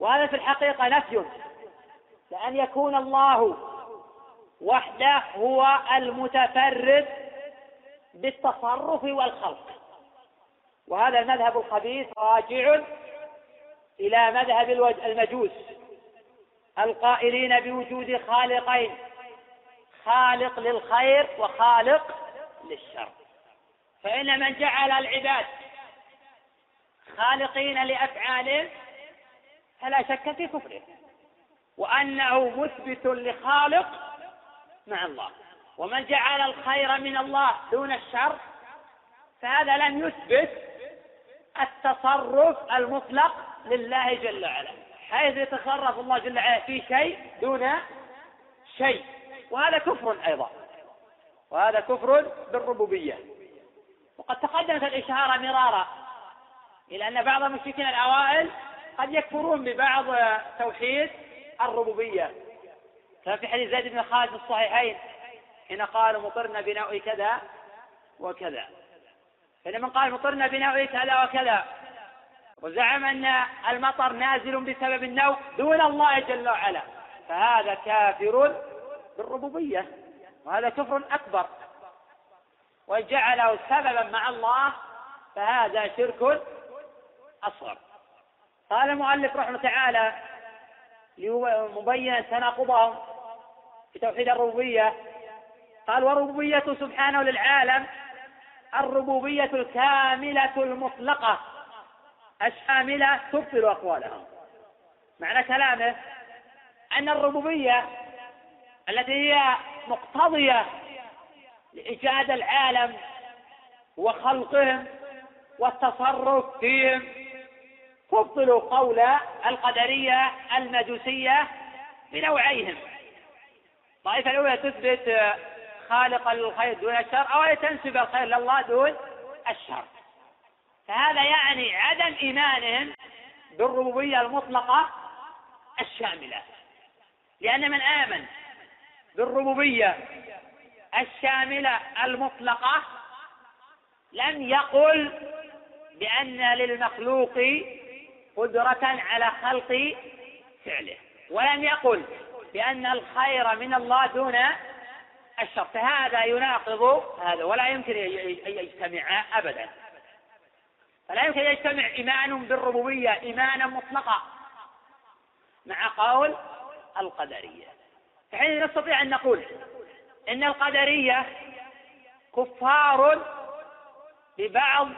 وهذا في الحقيقة نفي. لأن يكون الله وحده هو المتفرد بالتصرف والخلق. وهذا المذهب الخبيث راجع إلى مذهب المجوس. القائلين بوجود خالقين خالق للخير وخالق للشر. فإن من جعل العباد خالقين لأفعالهم فلا شك في كفره. وأنه مثبت لخالق مع الله. ومن جعل الخير من الله دون الشر فهذا لم يثبت التصرف المطلق لله جل وعلا. حيث يتصرف الله جل وعلا في شيء دون شيء. وهذا كفر أيضا. وهذا كفر بالربوبية. وقد تقدمت الإشارة مرارا إلى أن بعض المشركين الأوائل قد يكفرون ببعض توحيد الربوبية. كما في حديث زيد بن خالد في الصحيحين حين قالوا مطرنا بنوء كذا وكذا. فإن من قال مطرنا بنوء كذا وكذا وزعم أن المطر نازل بسبب النوء دون الله جل وعلا فهذا كافر بالربوبية وهذا كفر أكبر. وإن جعله سببا مع الله فهذا شرك أصغر. قال المؤلف رحمه تعالى مبينا تناقضهم في توحيد الربوبية. قال وربوبيته سبحانه للعالم الربوبية الكاملة المطلقة. الشاملة تبطل أقوالهم معنى كلامه أن الربوبية التي هي مقتضية لإيجاد العالم وخلقهم والتصرف فيهم تبطل قول القدرية المجوسية بنوعيهم. الطائفة الأولى تثبت خالقا للخير دون الشر أو تنسب الخير لله دون الشر. فهذا يعني عدم إيمانهم بالربوبية المطلقة الشاملة. لأن من آمن بالربوبية الشاملة المطلقة لم يقل بأن للمخلوق قدرة على خلق فعله. ولم يقل بأن الخير من الله دون الشر. فهذا يناقض هذا ولا يمكن أن يجتمع أبدا. فلا يمكن أن يجتمع إيمان بالربوبية إيمانا مطلقا مع قول القدرية. فحين نستطيع أن نقول إن القدرية كفار ببعض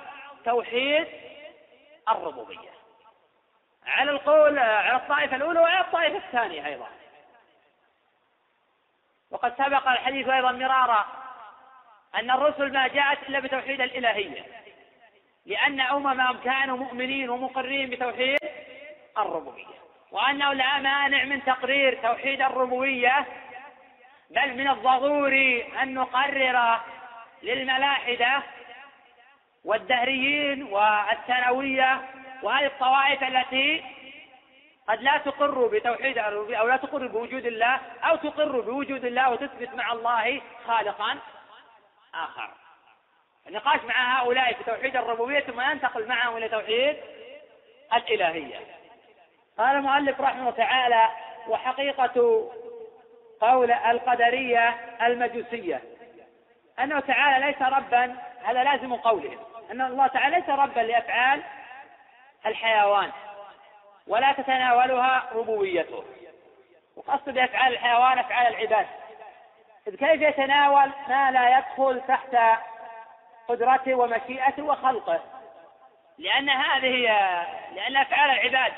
توحيد الربوبية. على القول على الطائفة الأولى وعلى الطائفة الثانية أيضا. وقد سبق الحديث أيضا مرارا أن الرسل ما جاءت إلا بتوحيد الإلهية لأن أممهم كانوا مؤمنين ومقرين بتوحيد الربوبية. وأنه لا مانع من تقرير توحيد الربوبية بل من الضروري أن نقرر للملاحدة والدهريين والثانوية وهذه الطوائف التي قد لا تقر بتوحيد الربوبية أو لا تقر بوجود الله أو تقر بوجود الله وتثبت مع الله خالقا آخر. النقاش مع هؤلاء في توحيد الربوبية ثم ننتقل معهم إلى توحيد الإلهية. قال المؤلف رحمه الله تعالى وحقيقة قول القدرية المجوسية. أنه تعالى ليس ربا هذا لازم قولهم أن الله تعالى ليس ربا لأفعال الحيوان ولا تتناولها ربوبيته. وقصد بأفعال الحيوان أفعال العباد. إذ كيف يتناول ما لا يدخل تحت قدرته ومشيئته وخلقه؟ لأن هذه لأن أفعال العباد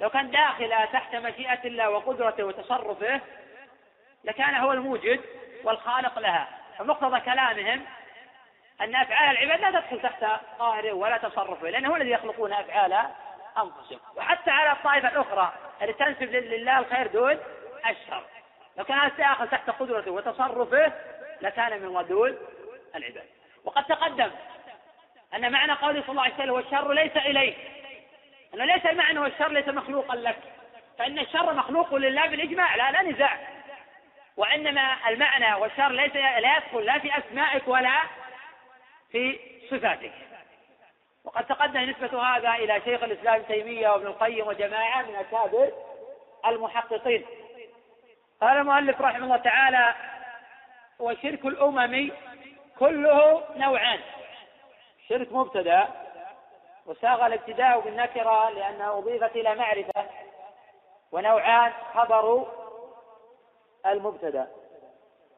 لو كان داخلة تحت مشيئة الله وقدرته وتصرفه لكان هو الموجد والخالق لها. فمقتضى كلامهم أن أفعال العباد لا تدخل تحت قاهره ولا تصرفه لأنه هو الذي يخلقون أفعال أنفسهم. وحتى على الطائفة الأخرى اللي تنسب لله الخير دون الشر لو كان هذا تحت قدرته وتصرفه لكان من ردود العباد. وقد تقدم أن معنى قوله صلى الله عليه وسلم والشر ليس إليك. أنه ليس المعنى والشر ليس مخلوقا لك. فإن الشر مخلوق لله بالإجماع لا لا نزاع. وإنما المعنى والشر ليس لا يدخل لا في أسمائك ولا في صفاتك وقد تقدم نسبة هذا إلى شيخ الإسلام تيمية وابن القيم وجماعة من أكابر المحققين. قال المؤلف رحمه الله تعالى وشرك الأمم كله نوعان. شرك مبتدأ وساغ الابتداء بالنكرة لأنها أضيفت إلى معرفة ونوعان خبر المبتدأ.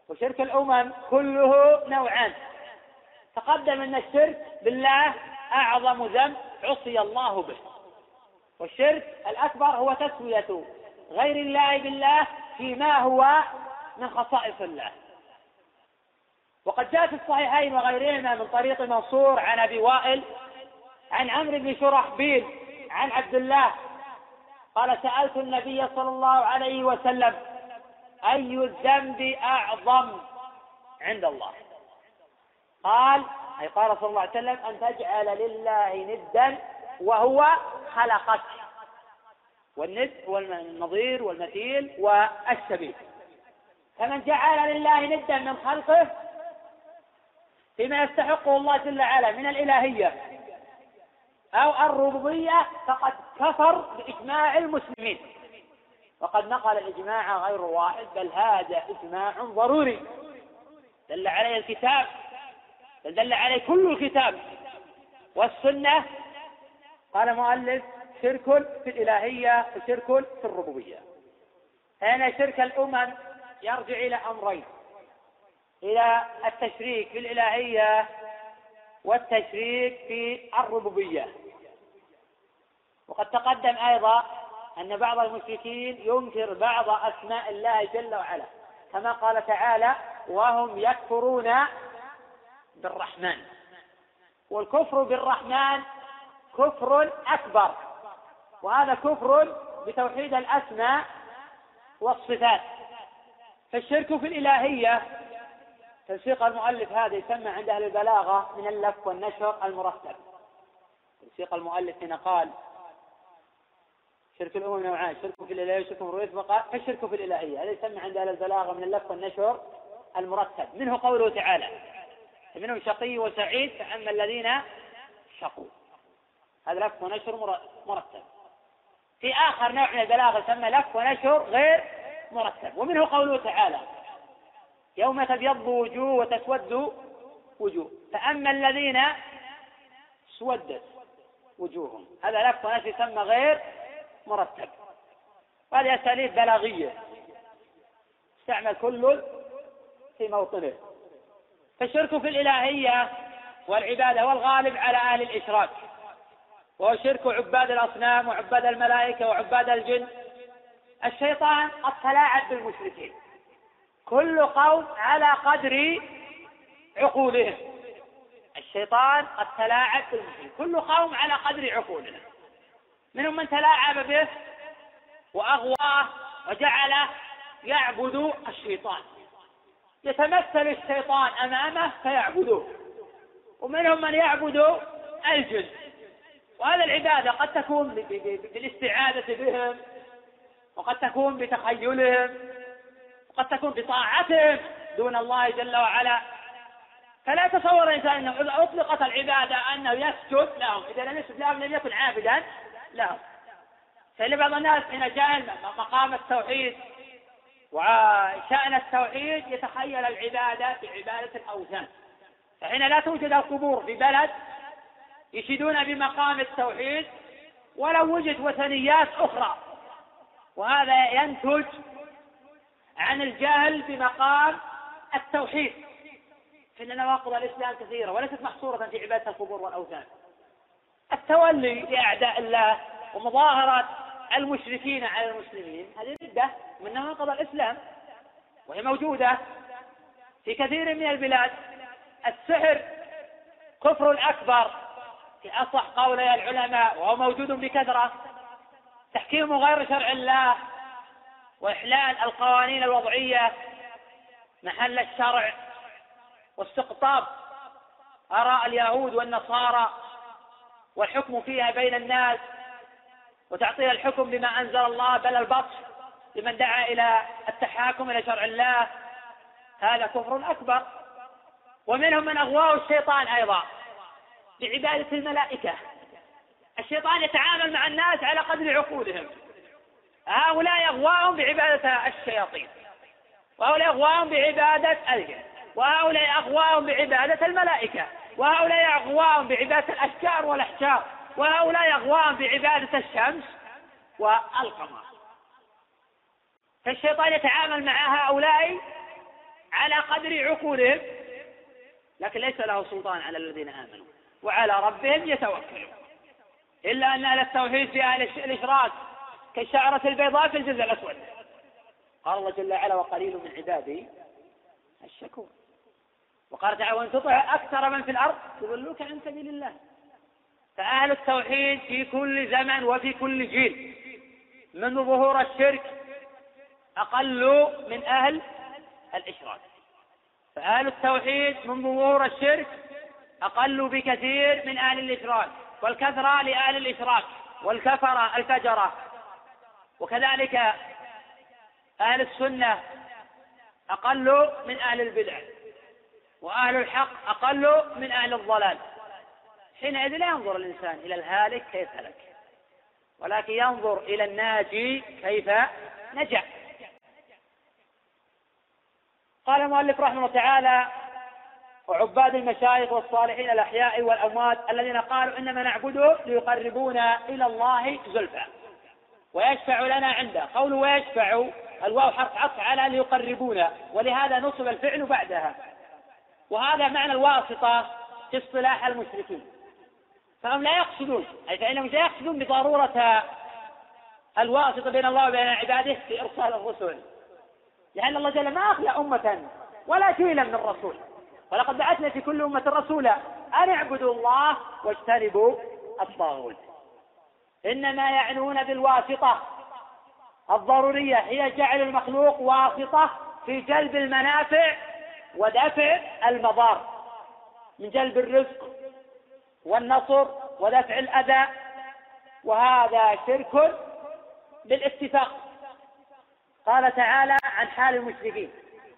وشرك الأمم كله نوعان. تقدم أن الشرك بالله أعظم ذنب عصي الله به. والشرك الأكبر هو تسوية غير الله بالله فيما هو من خصائص الله. وقد جاء في الصحيحين وغيرهما من طريق منصور عن أبي وائل عن عمرو بن شرحبيل عن عبد الله. قال سألت النبي صلى الله عليه وسلم أي الذنب أعظم عند الله؟ قال أي قال صلى الله عليه وسلم أن تجعل لله ندا وهو خلقك والند هو النظير والمثيل والسبيل. فمن جعل لله ندا من خلقه فيما يستحقه الله جل وعلا من الإلهية أو الربوبية فقد كفر بإجماع المسلمين. وقد نقل الإجماع غير واحد بل هذا إجماع ضروري. دل عليه الكتاب بل دل عليه كل الكتاب والسنة. قال مؤلف شرك في الإلهية وشرك في الربوبية. هنا شرك الأمم؟ يرجع إلى أمرين. إلى التشريك في الإلهية والتشريك في الربوبية. وقد تقدم أيضا أن بعض المشركين ينكر بعض أسماء الله جل وعلا. كما قال تعالى وهم يكفرون بالرحمن. والكفر بالرحمن كفر أكبر. وهذا كفر بتوحيد الأسماء والصفات. فالشرك في الإلهية تنسيق المؤلف هذا يسمى عند أهل البلاغة من اللف والنشر المرتب. تنسيق المؤلف هنا قال شرك الأمم نوعان شرك في الإلهية وشرك الرؤية فالشرك في الإلهية هذا يسمى عند أهل البلاغة من اللف والنشر المرتب. منه قوله تعالى منهم شقي وسعيد فأما الذين شقوا. هذا لف ونشر مرتب. في آخر نوع من البلاغة يسمى لف ونشر غير مرتب. ومنه قوله تعالى يوم تبيض وجوه وتسود وجوه. فأما الذين سودت وجوههم. هذا لف ونشر يسمى غير مرتب. وهذه أساليب بلاغية. استعمل كل في موطنه. فالشرك في الإلهية والعبادة هو الغالب على أهل الإشراك. وهو شرك عباد الأصنام وعباد الملائكة وعباد الجن. الشيطان قد تلاعب بالمشركين. كل قوم على قدر عقولهم. الشيطان قد تلاعب بالمشركين. كل قوم على قدر عقولهم. منهم من تلاعب به وأغواه وجعله يعبد الشيطان. يتمثل الشيطان أمامه فيعبده. ومنهم من يعبد الجن. وهذه العبادة قد تكون بالاستعاذة بهم وقد تكون بتخيلهم وقد تكون بطاعتهم دون الله جل وعلا. فلا يتصور الإنسان أنه إذا أطلقت العبادة أنه يسجد لهم. إذا لم يسجد لهم لم يكن عابدا لهم. فإن بعض الناس حين جاء مقام التوحيد وشأن التوحيد يتخيل العبادة بعبادة الأوثان. فحين لا توجد القبور في بلد يشيدون بمقام التوحيد ولو وجد وثنيات أخرى. وهذا ينتج عن الجهل بمقام التوحيد. فإن نواقض الإسلام كثيرة وليست محصورة في عبادة القبور والأوثان. التولي لأعداء الله ومظاهرة المشركين على المسلمين. هذه ردة من نواقض الإسلام وهي موجودة في كثير من البلاد. السحر كفر أكبر في أصح قولي العلماء وهو موجود بكثرة. تحكيم غير شرع الله وإحلال القوانين الوضعية محل الشرع واستقطاب آراء اليهود والنصارى والحكم فيها بين الناس. وتعطيل الحكم بما أنزل الله بل البطش لمن دعا إلى التحاكم إلى شرع الله. هذا كفر أكبر. ومنهم من أغواه الشيطان أيضا بعبادة الملائكة. الشيطان يتعامل مع الناس على قدر عقولهم. هؤلاء أغواهم بعبادة الشياطين. وهؤلاء أغواهم بعبادة الجن. وهؤلاء أغواهم بعبادة الملائكة. وهؤلاء أغواهم بعبادة الأشجار والأحجار. وهؤلاء أغواهم بعبادة الشمس والقمر. فالشيطان يتعامل مع هؤلاء على قدر عقولهم لكن ليس له سلطان على الذين آمنوا وعلى ربهم يتوكلون. إلا أن أهل التوحيد في أهل الإشراك كالشعرة البيضاء في الجزء الأسود. قال الله جل وعلا وقليل من عبادي الشكور. وقال تعالى وان تطع أكثر من في الأرض يضلوك عن سبيل الله. فأهل التوحيد في كل زمن وفي كل جيل. منذ ظهور الشرك أقل من أهل الإشراك. فأهل التوحيد منذ ظهور الشرك أقل بكثير من أهل الإشراك. والكثرة لأهل الإشراك والكفرة الفجرة. وكذلك أهل السنة أقل من أهل البدع. وأهل الحق أقل من أهل الضلال. حينئذ لا ينظر الإنسان إلى الهالك كيف هلك ولكن ينظر إلى الناجي كيف نجا. قال المؤلف رحمه الله تعالى وعباد المشايخ والصالحين الأحياء والأموات الذين قالوا إنما نعبده ليقربونا إلى الله زلفى ويشفع لنا عنده. قول ويشفع الواو حرف عطف على ليقربونا ولهذا نصب الفعل بعدها وهذا معنى الواسطة في اصطلاح المشركين. فهم لا يقصدون أي فإنهم لا يقصدون بضرورة الواسطة بين الله وبين عباده في إرسال الرسل. لأن الله جل ما أخلى أمة ولا جيلا من الرسول ولقد بعثنا في كل أمة رسولا أن اعبدوا الله واجتنبوا الطاغوت. إنما يعنون بالواسطة. الضرورية هي جعل المخلوق واسطة في جلب المنافع ودفع المضار. من جلب الرزق والنصر ودفع الأذى وهذا شرك بالاتفاق قال تعالى عن حال المشركين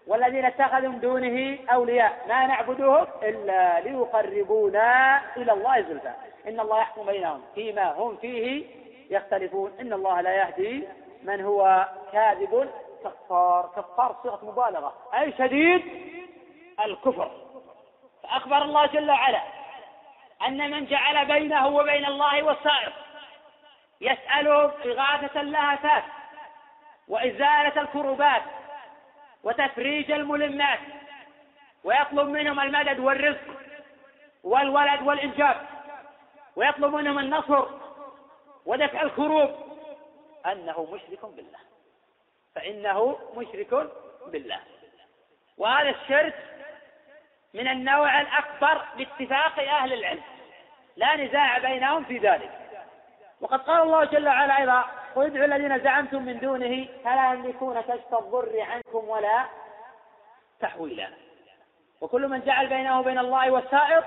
والذين اتخذوا من دونه أولياء ما نعبدهم إلا ليقربونا إلى الله زلفى. إن الله يحكم بينهم فيما هم فيه يختلفون. إن الله لا يهدي من هو كاذب كفار كفار صيغة مبالغة أي شديد الكفر. فأخبر الله جل وعلا أن من جعل بينه وبين الله وسائط يسأله إغاثة اللهفات وإزالة الكروبات وتفريج الملمات ويطلب منهم المدد والرزق والولد والإنجاب ويطلب منهم النصر ودفع الكروب أنه مشرك بالله فإنه مشرك بالله وهذا الشرك من النوع الأكبر باتفاق أهل العلم. لا نزاع بينهم في ذلك. وقد قال الله جل وعلا أيضا قل ادعوا الذين زعمتم من دونه فلا يملكون كشف الضر عنكم ولا تحويلا. وكل من جعل بينه وبين الله وسائط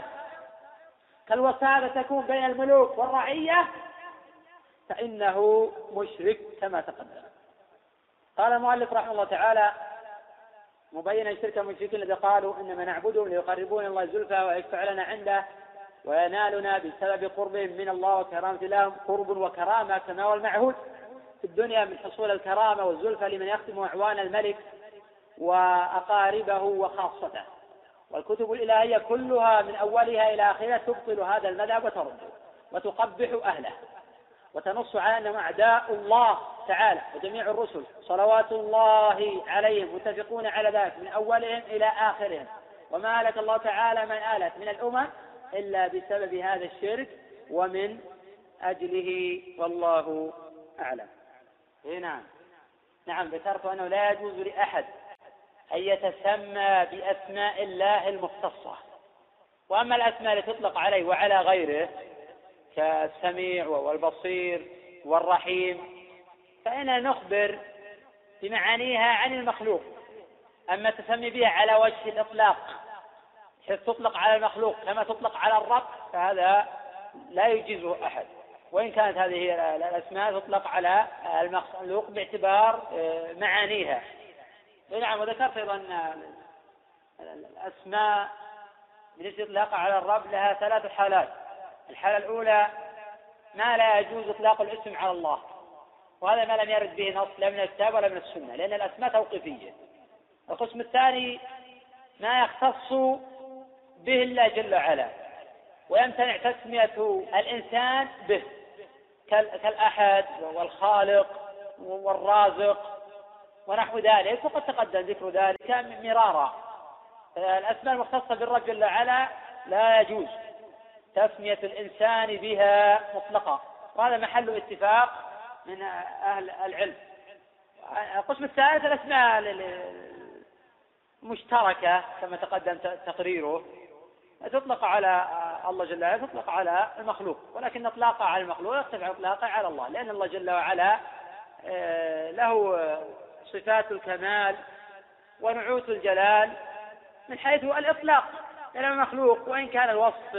كالوساطة تكون بين الملوك والرعية فإنه مشرك كما تقدم. قال المؤلف رحمه الله تعالى مبينا شرك المشركين الذين قالوا إنما نعبدهم ليقربونا الله زلفى ويشفع لنا عنده وينالنا بسبب قربهم من الله وكرامة لهم قرب وكرامة كما هو المعهود في الدنيا من حصول الكرامة والزلفى لمن يخدم أعوان الملك وأقاربه وخاصته. والكتب الإلهية كلها من أولها إلى آخرها تبطل هذا المذهب وترده وتقبح أهله. وتنص على أنهم أعداء الله تعالى وجميع الرسل. صلوات الله عليهم متفقون على ذلك من أولهم إلى آخرهم. وما أهلك الله تعالى من آلت من الأمم إلا بسبب هذا الشرك ومن أجله والله أعلم. إيه نعم. نعم ذكرت أنه لا يجوز لأحد أن يتسمى بأسماء الله المختصة. وأما الأسماء التي تطلق عليه وعلى غيره كالسميع والبصير والرحيم فإننا نخبر بمعانيها عن المخلوق. أما تسمي بها على وجه الإطلاق حيث تطلق على المخلوق كما تطلق على الرب فهذا لا يجيزه أحد. وإن كانت هذه الأسماء تطلق على المخلوق باعتبار آه، معانيها. نعم وذكرت أيضا الأسماء بالنسبة على الرب لها ثلاث حالات. الحالة الأولى ما لا يجوز إطلاق الاسم على الله وهذا ما لم يرد به نص لا من الكتاب ولا من السنة لأن الأسماء توقيفية. القسم الثاني ما يختص به الله جل وعلا ويمتنع تسمية الإنسان به كالأحد والخالق والرازق ونحو ذلك وقد تقدم ذكر ذلك مرارا. الأسماء المختصة بالرب جل وعلا لا يجوز. تسمية الإنسان بها مطلقة. وهذا محل اتفاق من أهل العلم. القسم الثالث الأسماء المشتركة كما تقدم تقريره. تطلق على الله جل وعلا تطلق على المخلوق. ولكن اطلاقها على المخلوق يختلف عن اطلاقها على الله. لأن الله جل وعلا آه، له صفات الكمال ونعوت الجلال من حيث الإطلاق. لأن المخلوق وإن كان الوصف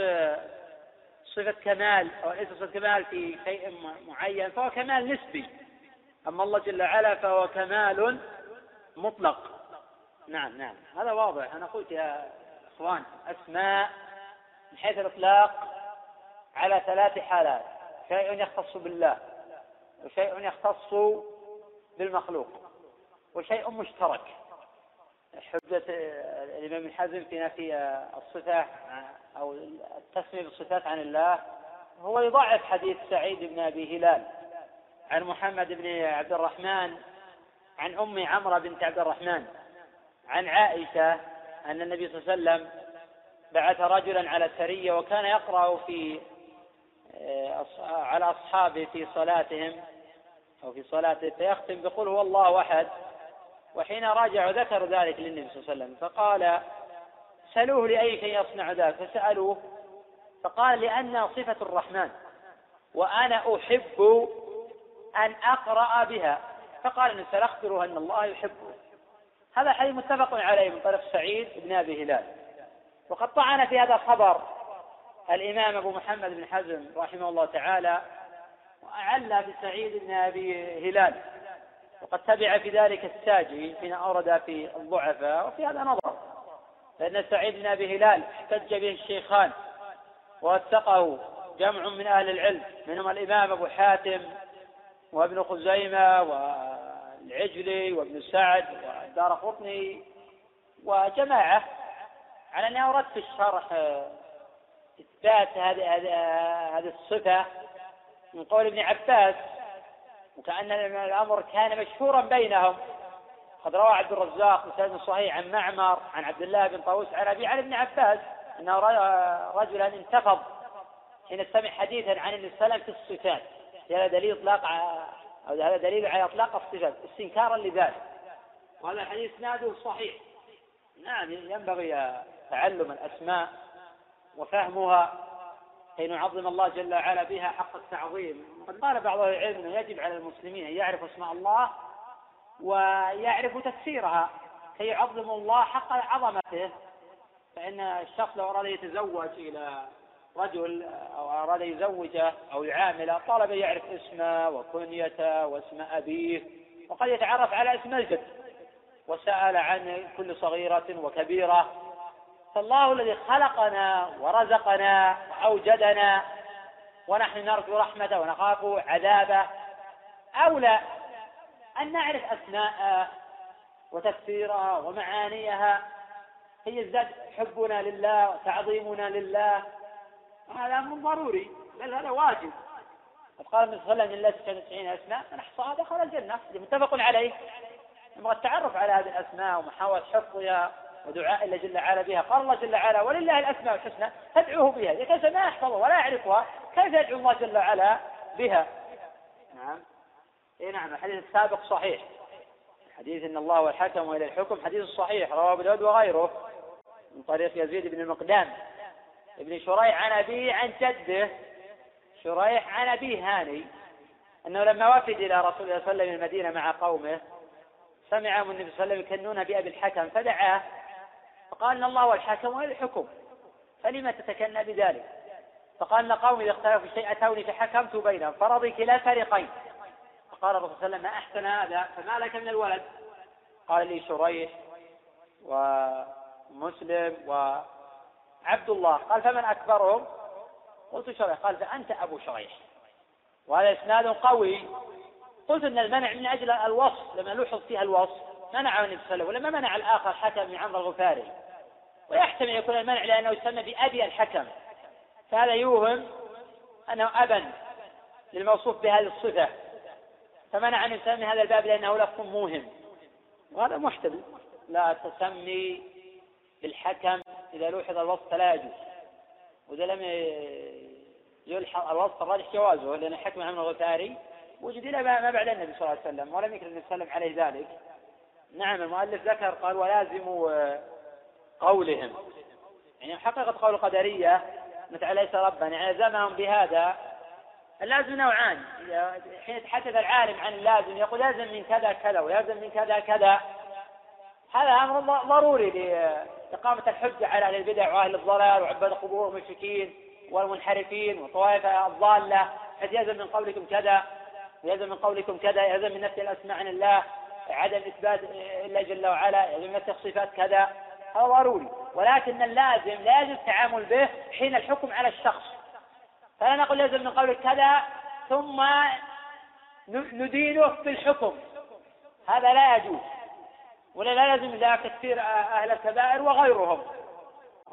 صفة كمال أو ليس صفة كمال في شيء معين فهو كمال نسبي. أما الله جل وعلا فهو كمال مطلق. نعم نعم. هذا واضح. أنا قلت يا إخوان أسماء من حيث الإطلاق على ثلاث حالات. شيء يختص بالله وشيء يختص بالمخلوق وشيء مشترك. حجة الإمام حزم في نفي الصفة أو التسمية بالصفات عن الله هو يضعف حديث سعيد بن أبي هلال عن محمد بن عبد الرحمن عن أم عمرو بنت عبد الرحمن عن عائشة أن النبي صلى الله عليه وسلم بعث رجلا على السرية وكان يقرأ في آه، على أصحابه في صلاتهم أو في صلاته فيختم بقول هو الله أحد. وحين راجعوا ذكروا ذلك للنبي صلى الله عليه وسلم فقال سألوه لأي شيء يصنع ذلك. فسألوه فقال لأنها صفة الرحمن وأنا أحب أن أقرأ بها. فقال النبي سنخبره أن الله يحبه. هذا حديث متفق عليه من طريق سعيد بن أبي هلال. وقد طعن في هذا الخبر الإمام أبو محمد بن حزم رحمه الله تعالى وأعلى بسعيد بن أبي هلال. وقد تبع في ذلك الساجي حين أورد في الضعفاء وفي هذا نظر. فإن سعيد بن أبي هلال احتج به الشيخان ووثقه جمع من أهل العلم منهم الإمام أبو حاتم وابن خزيمة والعجلي وابن سعد والدار قطني وجماعة. على أنه أورد في الشرح إثبات هذه هذه الصفة من قول ابن عباس وكأن الأمر كان مشهورا بينهم. قد روى عبد الرزاق بسند صحيح عن معمر عن عبد الله بن طاووس عن أبي عن ابن عباس أنه رجلا انتفض. حين سمع حديثا عن النبي صلى الله عليه وسلم في الصفات هذا دليل إطلاق أو هذا دليل على إطلاق الصفات استنكارا لذلك. وهذا الحديث ناده صحيح. نعم ينبغي تعلم الأسماء وفهمها. كي نعظم الله جل وعلا بها حق التعظيم. قد قال بعض أهل العلم إنه يجب على المسلمين أن يعرفوا اسماء الله ويعرفوا تفسيرها. كي يعظموا الله حق عظمته. فإن الشخص لو أراد يتزوج إلى رجل أو أراد يزوجه أو يعامله طلب يعرف اسمه وكنيته واسم أبيه وقد يتعرف على اسم الجد وسأل عن كل صغيرة وكبيرة. فالله الذي خلقنا ورزقنا وأوجدنا ونحن نرجو رحمته ونخاف عذابه. أولى أن نعرف أسماءه وتفسيرها ومعانيها. فيزداد حبنا لله وتعظيمنا لله. هذا أمر ضروري بل هذا واجب. قال النبي صلى الله عليه وسلم 96 أسماء من أحصاها دخل الجنة. متفق عليه. نبغى التعرف على هذه الأسماء ومحاولة حفظها. ودعاء الله جل وعلا بها. قال الله جل وعلا ولله الأسماء الحسنى فادعوه بها. إذا كان ما يحفظها ولا يعرفها. كيف يدعو الله جل وعلا بها؟ نعم. اي نعم الحديث السابق صحيح. حديث إن الله والحكم وإلى الحكم حديث صحيح رواه أبو داود وغيره من طريق يزيد بن المقدام. ابن شريح عن ابيه عن جده شريح عن ابيه هاني أنه لما وفد إلى رسول الله صلى الله عليه وسلم المدينة مع قومه سمعهم النبي صلى الله عليه وسلم يكنون بأبي الحكم فدعاه. فقال الله والحكم والى الحكم. فلما تتكنى بذلك؟ فقال قوم إذا اختلفوا في شيء أتوني فحكمت بينهم فرضي كلا الفريقين. فقال الرسول صلى الله عليه وسلم ما أحسن هذا؟ فما لك من الولد؟ قال لي شريح ومسلم وعبد الله. قال فمن أكبرهم؟ قلت شريح. قال فأنت أبو شريح. وهذا إسناد قوي. قلت إن المنع من أجل الوصف لما لوحظ فيها الوصف منعه النبي صلى الله عليه وسلم ولما منع الآخر حكم بن عمرو الغفاري؟ ويحتمل يكون المنع لأنه يسمى بأبي الحكم. فهذا يوهم أنه أبا للموصوف بهذه الصفة. فمنع أن يسمي هذا الباب لأنه لفظ موهم. وهذا محتمل. لا تسمي بالحكم إذا لوحظ الوصف فلا يجوز. وإذا لم يلحظ الوصف الراجح جوازه لأن الحكم عن الغفاري وجد إلى ما بعد النبي صلى الله عليه وسلم ولم يكن النبي صلى الله عليه وسلم عليه ذلك. نعم المؤلف ذكر قال ولازم قولهم. يعني حقيقة قول القدرية متى ليس ربا يعني لزمهم بهذا اللازم نوعان. حين يتحدث العالم عن اللازم يقول لازم من كذا كذا ولازم من كذا كذا. هذا أمر ضروري لإقامة الحجة على أهل البدع وأهل الضلال وعباد القبور والمشركين والمنحرفين والطوائف الضالة. حيث يلزم من قولكم كذا يلزم من قولكم كذا يلزم من نفي الأسماء عن الله عدم إثبات الله جل وعلا يلزم من نفي صفات كذا. هذا ضروري ولكن اللازم لا يجوز التعامل به حين الحكم على الشخص. فلا نقول لازم من قولك كذا ثم ندينه بالحكم هذا لا يجوز. ولا لا لازم ذلك تكفير أهل الكبائر وغيرهم.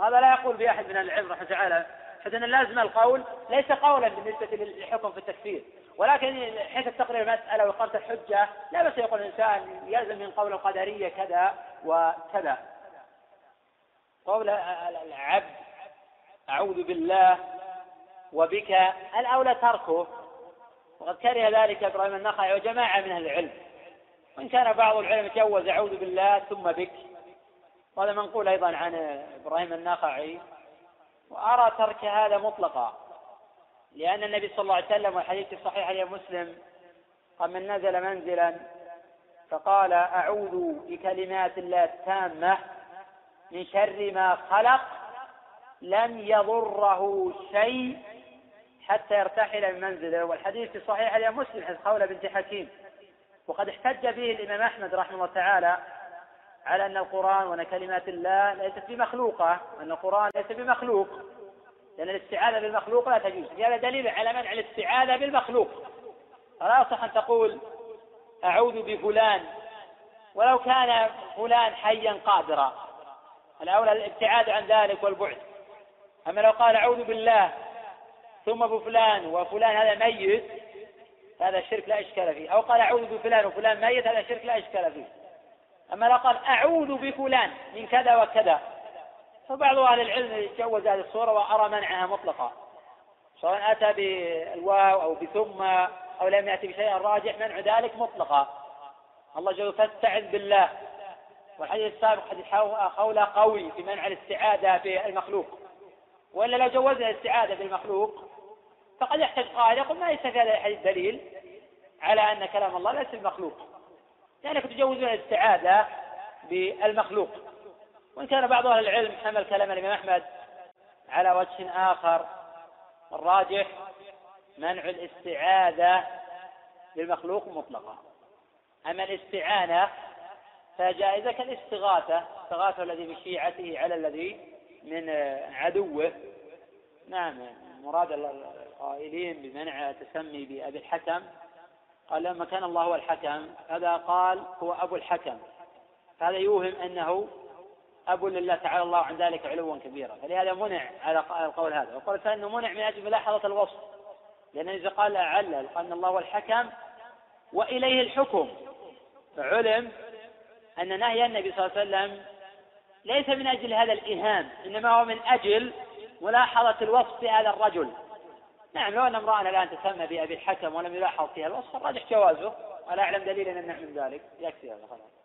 هذا لا يقول بأحد من العلم رحمه تعالى. حيث أن لازم القول ليس قولا بالنسبة للحكم في التكفير. ولكن حيث تقرير المسألة وإقامة الحجة لا بس يقول الإنسان يلزم من قول القدرية كذا وكذا. قول العبد. أعوذ بالله وبك. الأولى تركه. وقد كره ذلك إبراهيم النخعي وجماعة من أهل العلم. وإن كان بعض العلم جوز أعوذ بالله ثم بك. وهذا منقول أيضا عن إبراهيم النخعي. وأرى ترك هذا مطلقا. لأن النبي صلى الله عليه وسلم والحديث الصحيح مسلم قال من نزل منزلا فقال أعوذ بكلمات الله التامة من شر ما خلق لم يضره شيء حتى يرتحل من منزله. والحديث في صحيح الإمام مسلم حديث خولة بنت حكيم وقد احتج به الإمام أحمد رحمه الله تعالى على أن القرآن وأن كلمات الله ليست بمخلوقة وأن القرآن ليس بمخلوق لأن الاستعاذة بالمخلوق لا تجوز. هذا دليل على منع الاستعاذة بالمخلوق. فلا يصح أن تقول أعوذ بفلان ولو كان فلان حيا قادرا. الأولى الابتعاد عن ذلك والبعد. أما لو قال أعوذ بالله ثم بفلان وفلان هذا ميت هذا الشرك لا إشكال فيه. أو قال أعوذ بفلان وفلان ميت هذا الشرك لا إشكال فيه. أما لو قال أعوذ بفلان من كذا وكذا فبعض أهل العلم جوز هذه الصورة وأرى منعها مطلقا. سواء أتى بالواو أو بثم أو لم يأتي بشيء راجح منع ذلك مطلقا. الله جل فاستعذ بالله. والحديث السابق حديث خولة قوي في منع الاستعاذة بالمخلوق. وإلا لو جوزنا الاستعاذة بالمخلوق فقد يحتاج قائل يقول ما ليس في هذا الحديث دليل على أن كلام الله ليس بمخلوق لأنك تجوزون الاستعاذة بالمخلوق. وإن كان بعض أهل العلم حمل كلام الإمام أحمد على وجه آخر الراجح منع الاستعاذة بالمخلوق مطلقا. أما الاستعانة فجائزة كالاستغاثة استغاثة الذي بشيعته على الذي من عدوه. نعم مراد القائلين بمنع تسمي بأبي الحكم. قال لما كان الله هو الحكم هذا قال هو أبو الحكم. هذا يوهم أنه أب لله تعالى الله عن ذلك علوا كبيرا. فلهذا منع على القول هذا. وقال فإنه منع من أجل ملاحظة الوصف. لأن إذا قال علل قال أن الله هو الحكم وإليه الحكم. فعلم أن نهي النبي صلى الله عليه وسلم ليس من أجل هذا الإيهام إنما هو من أجل ملاحظة الوصف بهذا الرجل. نعم لو أن امرأة الآن تسمى بأبي الحكم ولم يلاحظ فيها الوصف الراجح جوازه. ولا أعلم دليلا أن من ذلك. يكفي هذا خلاص.